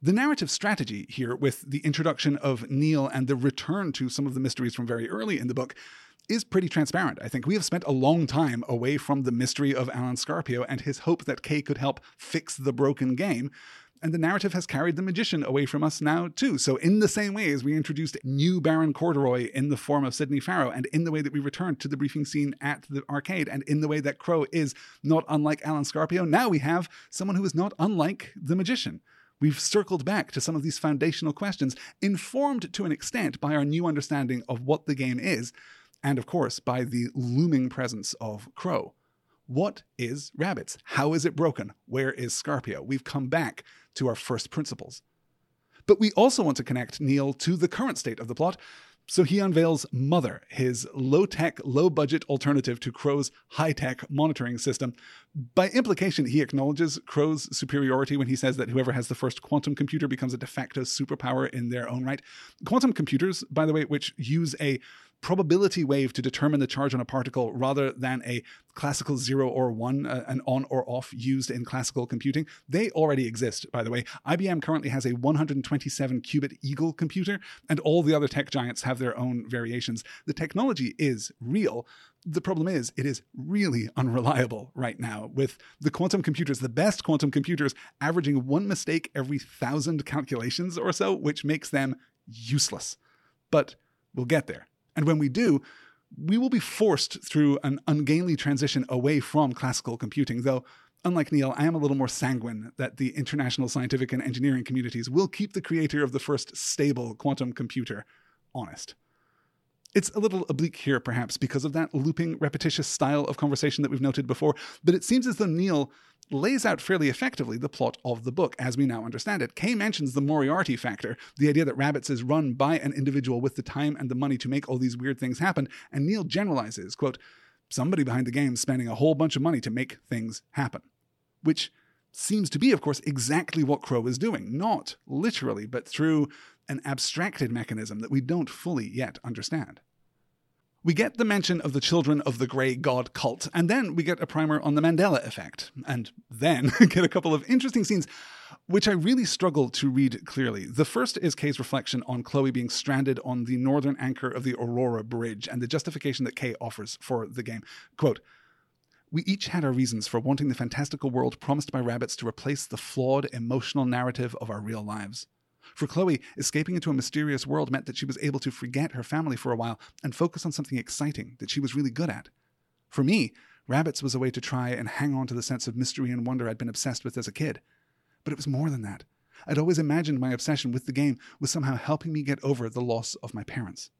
The narrative strategy here, with the introduction of Neil and the return to some of the mysteries from very early in the book, is pretty transparent. I think we have spent a long time away from the mystery of Alan Scarpio and his hope that Kay could help fix the broken game. And the narrative has carried the magician away from us now, too. So, in the same way as we introduced new Baron Corduroy in the form of Sydney Farrow, and in the way that we returned to the briefing scene at the arcade, and in the way that Crow is not unlike Alan Scarpio, now we have someone who is not unlike the magician. We've circled back to some of these foundational questions, informed to an extent by our new understanding of what the game is, and of course by the looming presence of Crow. What is rabbits? How is it broken? Where is Scarpio? We've come back to our first principles. But we also want to connect Neil to the current state of the plot so he unveils Mother, his low tech, low budget alternative to Crow's high tech monitoring system. By implication, he acknowledges Crow's superiority when he says that whoever has the first quantum computer becomes a de facto superpower in their own right. Quantum computers, by the way, which use a probability wave to determine the charge on a particle rather than a classical zero or one, uh, an on or off used in classical computing. They already exist, by the way. IBM currently has a 127 qubit Eagle computer, and all the other tech giants have their own variations. The technology is real. The problem is, it is really unreliable right now, with the quantum computers, the best quantum computers, averaging one mistake every thousand calculations or so, which makes them useless. But we'll get there. And when we do, we will be forced through an ungainly transition away from classical computing, though unlike Neil, I am a little more sanguine that the international scientific and engineering communities will keep the creator of the first stable quantum computer honest. It's a little oblique here, perhaps, because of that looping, repetitious style of conversation that we've noted before, but it seems as though Neil lays out fairly effectively the plot of the book as we now understand it. Kay mentions the Moriarty factor, the idea that Rabbits is run by an individual with the time and the money to make all these weird things happen, and Neil generalizes, quote, somebody behind the game spending a whole bunch of money to make things happen. Which seems to be, of course, exactly what Crow is doing, not literally, but through an abstracted mechanism that we don't fully yet understand. We get the mention of the children of the Grey God cult, and then we get a primer on the Mandela effect, and then [LAUGHS] get a couple of interesting scenes which I really struggle to read clearly. The first is Kay's reflection on Chloe being stranded on the northern anchor of the Aurora Bridge and the justification that Kay offers for the game. Quote, we each had our reasons for wanting the fantastical world promised by rabbits to replace the flawed emotional narrative of our real lives. For Chloe, escaping into a mysterious world meant that she was able to forget her family for a while and focus on something exciting that she was really good at. For me, Rabbits was a way to try and hang on to the sense of mystery and wonder I'd been obsessed with as a kid. But it was more than that. I'd always imagined my obsession with the game was somehow helping me get over the loss of my parents.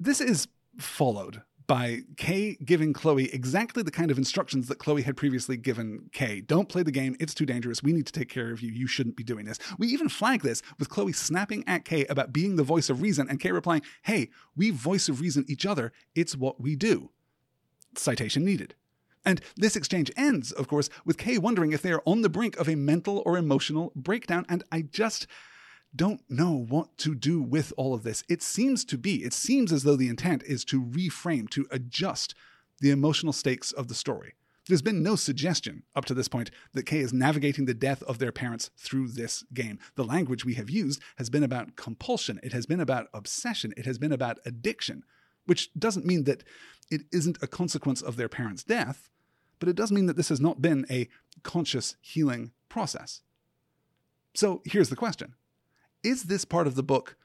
This is followed by Kay giving Chloe exactly the kind of instructions that Chloe had previously given Kay. Don't play the game, it's too dangerous, we need to take care of you, you shouldn't be doing this. We even flag this with Chloe snapping at Kay about being the voice of reason, and Kay replying, Hey, we voice of reason each other, it's what we do. Citation needed. And this exchange ends, of course, with Kay wondering if they are on the brink of a mental or emotional breakdown, and I just don't know what to do with all of this. It seems to be, it seems as though the intent is to reframe, to adjust the emotional stakes of the story. There's been no suggestion up to this point that Kay is navigating the death of their parents through this game. The language we have used has been about compulsion, it has been about obsession, it has been about addiction, which doesn't mean that it isn't a consequence of their parents' death, but it does mean that this has not been a conscious healing process. So here's the question is this part of the book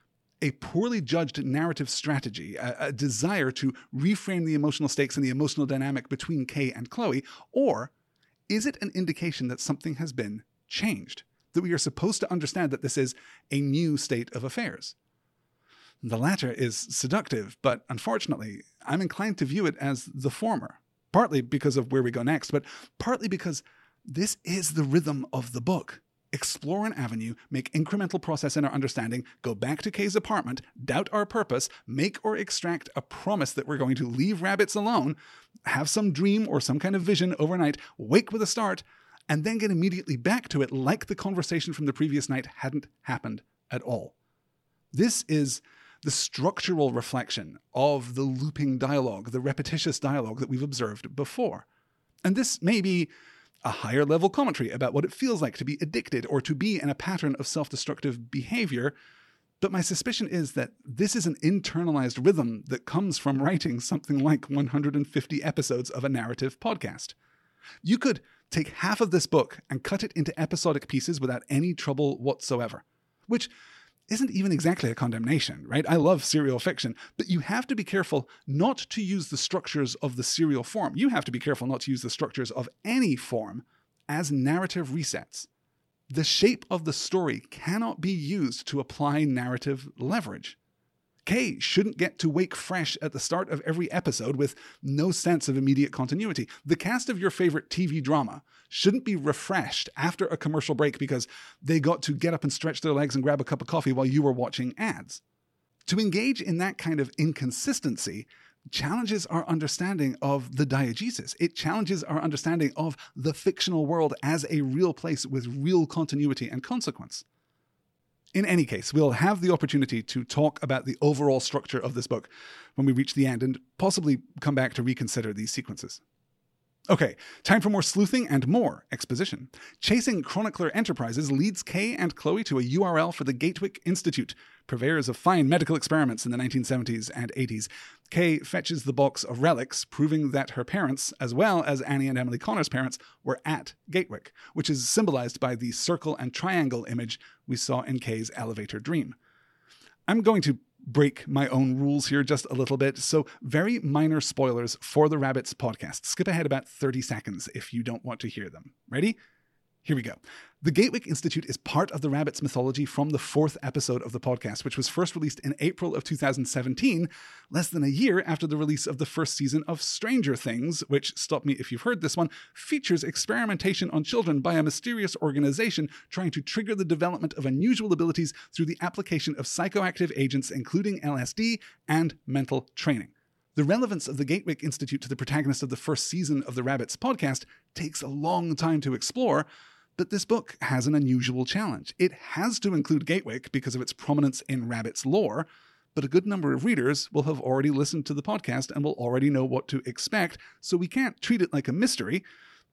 a poorly judged narrative strategy, a, a, desire to reframe the emotional stakes and the emotional dynamic between Kay and Chloe, or is it an indication that something has been changed? That we are supposed to understand that this is a new state of affairs? The latter is seductive, but unfortunately, I'm inclined to view it as the former, partly because of where we go next, but partly because this is the rhythm of the book explore an avenue, make incremental process in our understanding, go back to Kay's apartment, doubt our purpose, make or extract a promise that we're going to leave rabbits alone, have some dream or some kind of vision overnight, wake with a start, and then get immediately back to it like the conversation from the previous night hadn't happened at all. This is the structural reflection of the looping dialogue, the repetitious dialogue that we've observed before. And this may be a higher level commentary about what it feels like to be addicted or to be in a pattern of self destructive behavior. But my suspicion is that this is an internalized rhythm that comes from writing something like 150 episodes of a narrative podcast. You could take half of this book and cut it into episodic pieces without any trouble whatsoever, which isn't even exactly a condemnation, right? I love serial fiction, but you have to be careful not to use the structures of the serial form. You have to be careful not to use the structures of any form as narrative resets. The shape of the story cannot be used to apply narrative leverage. Kay shouldn't get to wake fresh at the start of every episode with no sense of immediate continuity. The cast of your favorite TV drama shouldn't be refreshed after a commercial break because they got to get up and stretch their legs and grab a cup of coffee while you were watching ads. To engage in that kind of inconsistency challenges our understanding of the diegesis. It challenges our understanding of the fictional world as a real place with real continuity and consequence. In any case, we'll have the opportunity to talk about the overall structure of this book when we reach the end and possibly come back to reconsider these sequences. Okay, time for more sleuthing and more exposition. Chasing Chronicler Enterprises leads Kay and Chloe to a URL for the Gatewick Institute, purveyors of fine medical experiments in the 1970s and 80s. Kay fetches the box of relics, proving that her parents, as well as Annie and Emily Connor's parents, were at Gatewick, which is symbolized by the circle and triangle image we saw in Kay's elevator dream. I'm going to break my own rules here just a little bit. So, very minor spoilers for the Rabbits podcast. Skip ahead about 30 seconds if you don't want to hear them. Ready? Here we go. The Gatewick Institute is part of the rabbit's mythology from the fourth episode of the podcast, which was first released in April of 2017, less than a year after the release of the first season of Stranger Things, which, stop me if you've heard this one, features experimentation on children by a mysterious organization trying to trigger the development of unusual abilities through the application of psychoactive agents, including LSD and mental training. The relevance of the Gatewick Institute to the protagonist of the first season of the Rabbits podcast takes a long time to explore, but this book has an unusual challenge. It has to include Gatwick because of its prominence in Rabbit's lore, but a good number of readers will have already listened to the podcast and will already know what to expect, so we can't treat it like a mystery,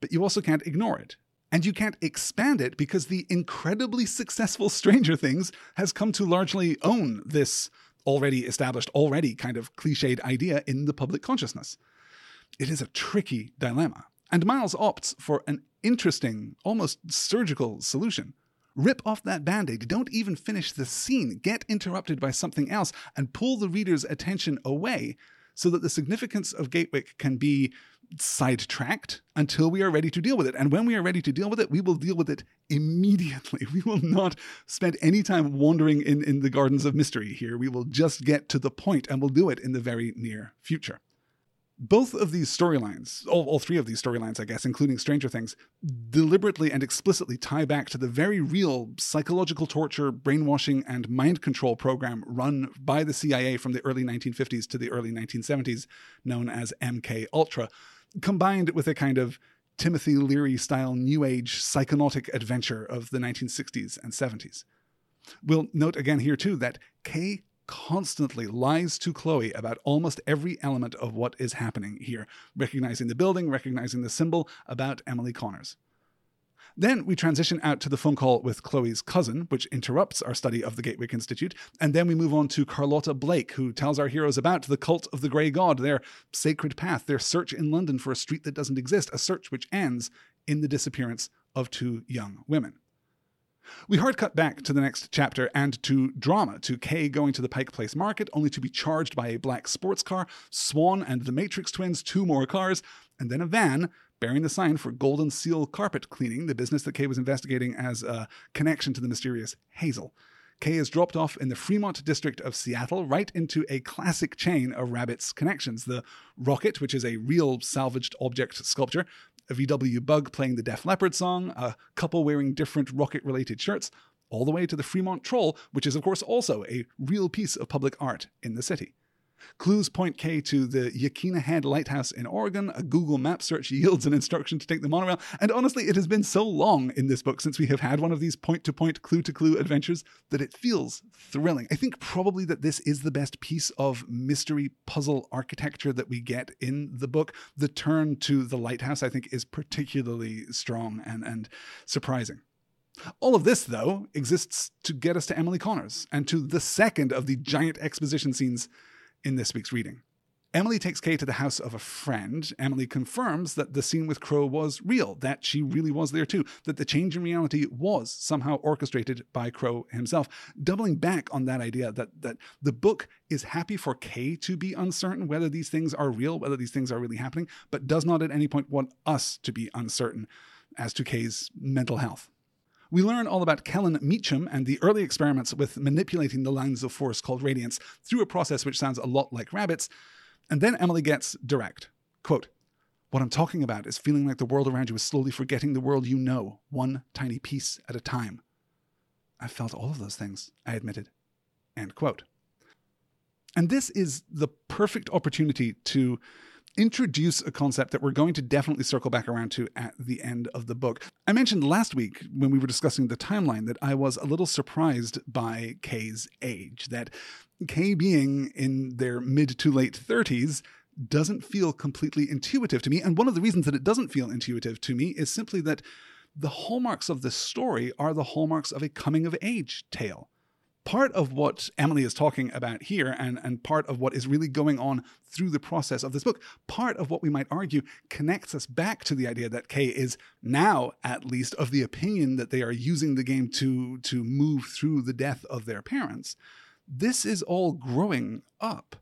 but you also can't ignore it. And you can't expand it because the incredibly successful [LAUGHS] Stranger Things has come to largely own this already established, already kind of cliched idea in the public consciousness. It is a tricky dilemma. And Miles opts for an interesting, almost surgical solution. Rip off that band aid, don't even finish the scene, get interrupted by something else, and pull the reader's attention away so that the significance of Gatewick can be sidetracked until we are ready to deal with it. And when we are ready to deal with it, we will deal with it immediately. [LAUGHS] We will not spend any time wandering in, in the gardens of mystery here. We will just get to the point and we'll do it in the very near future both of these storylines, all, all, three of these storylines, I guess, including Stranger Things, deliberately and explicitly tie back to the very real psychological torture, brainwashing, and mind control program run by the CIA from the early 1950s to the early 1970s, known as MK Ultra, combined with a kind of Timothy Leary style New Age psychonautic adventure of the 1960s and 70s. We'll note again here, too, that Kay constantly lies to Chloe about almost every element of what is happening here, recognizing the building, recognizing the symbol about Emily Connors. Then we transition out to the phone call with Chloe's cousin, which interrupts our study of the Gatwick Institute, and then we move on to Carlotta Blake, who tells our heroes about the cult of the Grey God, their sacred path, their search in London for a street that doesn't exist, a search which ends in the disappearance of two young women. We hard cut back to the next chapter and to drama, to Kay going to the Pike Place market, only to be charged by a black sports car, Swan and the Matrix twins, two more cars, and then a van bearing the sign for Golden Seal Carpet Cleaning, the business that Kay was investigating as a connection to the mysterious Hazel. Kay is dropped off in the Fremont district of Seattle, right into a classic chain of Rabbit's connections. The rocket, which is a real salvaged object sculpture, a VW bug playing the Def Leppard song, a couple wearing different rocket related shirts, all the way to the Fremont Troll, which is, of course, also a real piece of public art in the city. Clues point Kay to the Yaquina Head Lighthouse in Oregon. A Google map search yields an instruction to take the monorail. And honestly, it has been so long in this book since we have had one of these point to point, clue to clue adventures that it feels thrilling. I think probably that this is the best piece of mystery puzzle architecture that we get in the book. The turn to the lighthouse, I think, is particularly strong and, and surprising. All of this, though, exists to get us to Emily Connors and to the second of the giant exposition scenes in this week's reading. Emily takes Kay to the house of a friend. Emily confirms that the scene with Crow was real, that she really was there too, that the change in reality was somehow orchestrated by Crow himself, doubling back on that idea that, that the book is happy for Kay to be uncertain whether these things are real, whether these things are really happening, but does not at any point want us to be uncertain as to Kay's mental health. We learn all about Kellen Meacham and the early experiments with manipulating the lines of force called radiants through a process which sounds a lot like rabbits. And then Emily gets direct. Quote, what I'm talking about is feeling like the world around you is slowly forgetting the world you know, one tiny piece at a time. I felt all of those things, I admitted. End quote. And this is the perfect opportunity to introduce a concept that we're going to definitely circle back around to at the end of the book. I mentioned last week when we were discussing the timeline that I was a little surprised by Kay's age, that Kay being in their mid to late 30s doesn't feel completely intuitive to me. And one of the reasons that it doesn't feel intuitive to me is simply that the hallmarks of this story are the hallmarks of a coming of age tale part of what Emily is talking about here, and, and part of what is really going on through the process of this book, part of what we might argue connects us back to the idea that Kay is now, at least, of the opinion that they are using the game to, to move through the death of their parents. This is all growing up.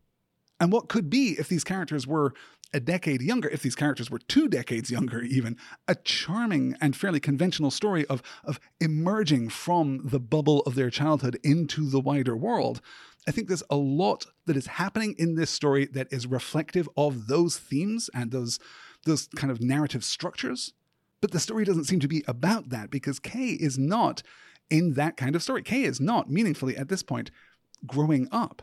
And what could be if these characters were a decade younger, if these characters were two decades younger, even, a charming and fairly conventional story of, of emerging from the bubble of their childhood into the wider world. I think there's a lot that is happening in this story that is reflective of those themes and those, those kind of narrative structures. But the story doesn't seem to be about that because Kay is not in that kind of story. Kay is not meaningfully at this point growing up.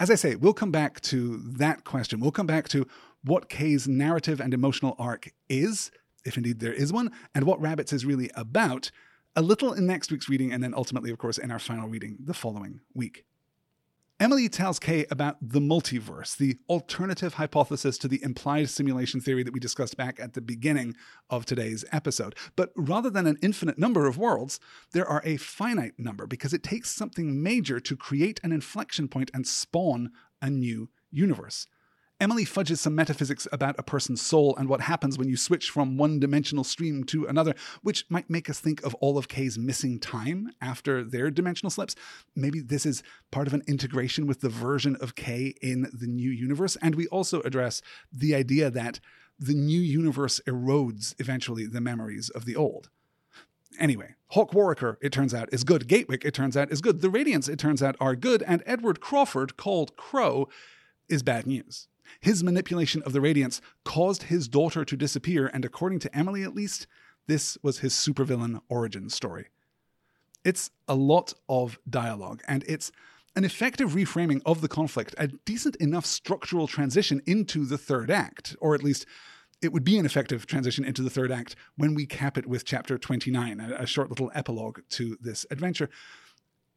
As I say, we'll come back to that question. We'll come back to what Kay's narrative and emotional arc is, if indeed there is one, and what Rabbits is really about, a little in next week's reading, and then ultimately, of course, in our final reading the following week. Emily tells Kay about the multiverse, the alternative hypothesis to the implied simulation theory that we discussed back at the beginning of today's episode. But rather than an infinite number of worlds, there are a finite number because it takes something major to create an inflection point and spawn a new universe. Emily fudges some metaphysics about a person's soul and what happens when you switch from one dimensional stream to another, which might make us think of all of Kay's missing time after their dimensional slips. Maybe this is part of an integration with the version of Kay in the new universe. And we also address the idea that the new universe erodes eventually the memories of the old. Anyway, Hawk Warwicker, it turns out, is good. Gatewick, it turns out, is good. The Radiants, it turns out, are good. And Edward Crawford, called Crow, is bad news. His manipulation of the Radiants caused his daughter to disappear, and according to Emily at least, this was his supervillain origin story. It's a lot of dialogue, and it's an effective reframing of the conflict, a decent enough structural transition into the third act, or at least it would be an effective transition into the third act when we cap it with chapter 29, a, short little epilogue to this adventure.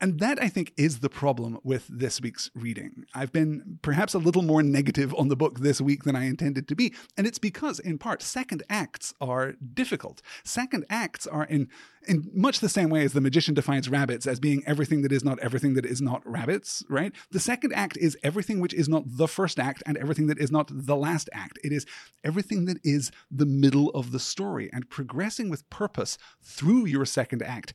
And that, I think, is the problem with this week's reading. I've been perhaps a little more negative on the book this week than I intended to be. And it's because, in part, second acts are difficult. Second acts are in, in much the same way as the magician defines rabbits as being everything that is not everything that is not rabbits, right? The second act is everything which is not the first act and everything that is not the last act. It is everything that is the middle of the story. And progressing with purpose through your second act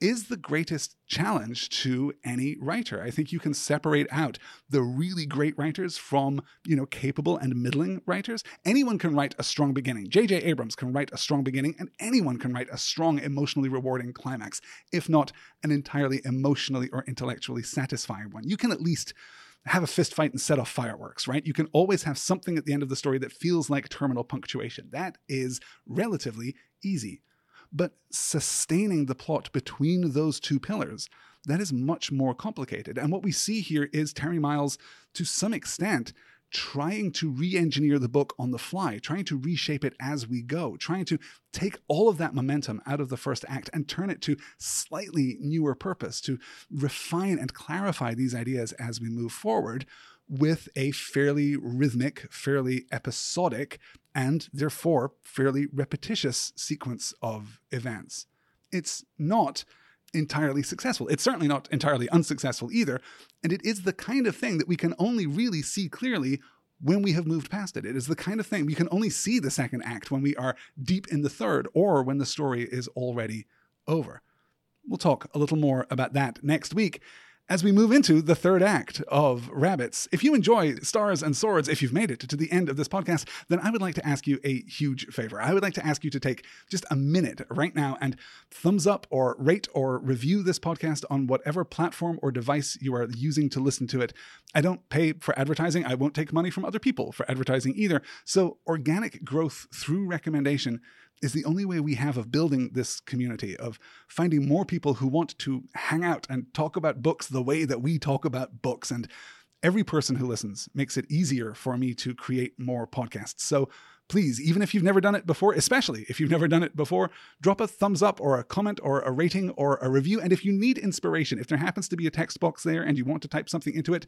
is the greatest challenge to any writer. I think you can separate out the really great writers from, you know, capable and middling writers. Anyone can write a strong beginning. J.J. Abrams can write a strong beginning, and anyone can write a strong, emotionally rewarding climax, if not an entirely emotionally or intellectually satisfying one. You can at least have a fist fight and set off fireworks, right? You can always have something at the end of the story that feels like terminal punctuation. That is relatively easy. But sustaining the plot between those two pillars, that is much more complicated. And what we see here is Terry Miles, to some extent, trying to re engineer the book on the fly, trying to reshape it as we go, trying to take all of that momentum out of the first act and turn it to slightly newer purpose, to refine and clarify these ideas as we move forward with a fairly rhythmic, fairly episodic, and therefore fairly repetitious sequence of events. It's not entirely successful. It's certainly not entirely unsuccessful either. And it is the kind of thing that we can only really see clearly when we have moved past it. It is the kind of thing we can only see the second act when we are deep in the third or when the story is already over. We'll talk a little more about that next week as we move into the third act of Rabbits. If you enjoy Stars and Swords, if you've made it to the end of this podcast, then I would like to ask you a huge favor. I would like to ask you to take just a minute right now and thumbs up or rate or review this podcast on whatever platform or device you are using to listen to it. I don't pay for advertising. I won't take money from other people for advertising either. So, organic growth through recommendation is the only way we have of building this community, of finding more people who want to hang out and talk about books the way that we talk about books. And every person who listens makes it easier for me to create more podcasts. So please, even if you've never done it before, especially if you've never done it before, drop a thumbs up or a comment or a rating or a review. And if you need inspiration, if there happens to be a text box there and you want to type something into it,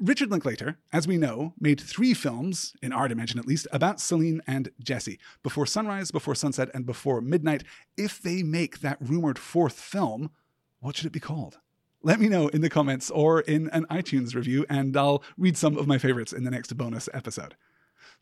Richard Linklater, as we know, made three films, in our dimension at least, about Celine and Jesse. Before Sunrise, Before Sunset, and Before Midnight. If they make that rumored fourth film, what should it be called? Let me know in the comments or in an iTunes review, and I'll read some of my favorites in the next bonus episode.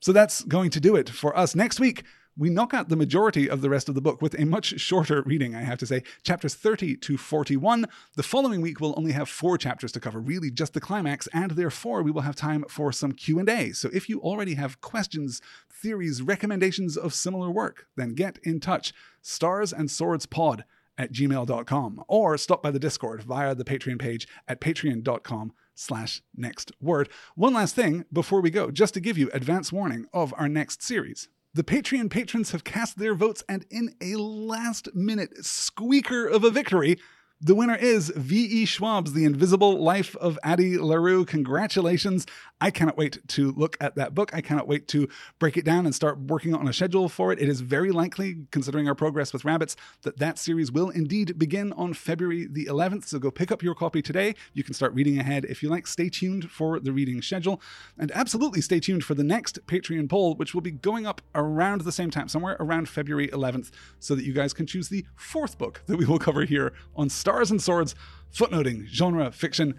So that's going to do it for us. Next week, we knock out the majority of the rest of the book with a much shorter reading, I have to say, chapters 30 to 41. The following week we'll only have 4 chapters to cover, really just the climax, and therefore we will have time for some Q&A. So if you already have questions, theories, recommendations of similar work, then get in touch. Stars and Swords Pod at gmail.com or stop by the Discord via the Patreon page at patreon.com slash next word. One last thing before we go, just to give you advance warning of our next series. The Patreon patrons have cast their votes, and in a last minute squeaker of a victory, the winner is V.E. Schwab's The Invisible Life of Addie LaRue. Congratulations. I cannot wait to look at that book. I cannot wait to break it down and start working on a schedule for it. It is very likely, considering our progress with Rabbits, that that series will indeed begin on February the 11th. So go pick up your copy today. You can start reading ahead if you like. Stay tuned for the reading schedule. And absolutely stay tuned for the next Patreon poll, which will be going up around the same time, somewhere around February 11th, so that you guys can choose the fourth book that we will cover here on Stars and Swords, footnoting genre fiction.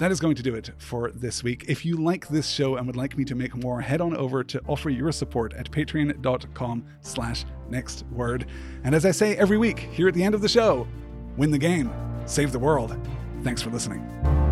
That is going to do it for this week. If you like this show and would like me to make more, head on over to offer your support at patreon.com slash next word. And as I say every week here at the end of the show, win the game, save the world. Thanks for listening.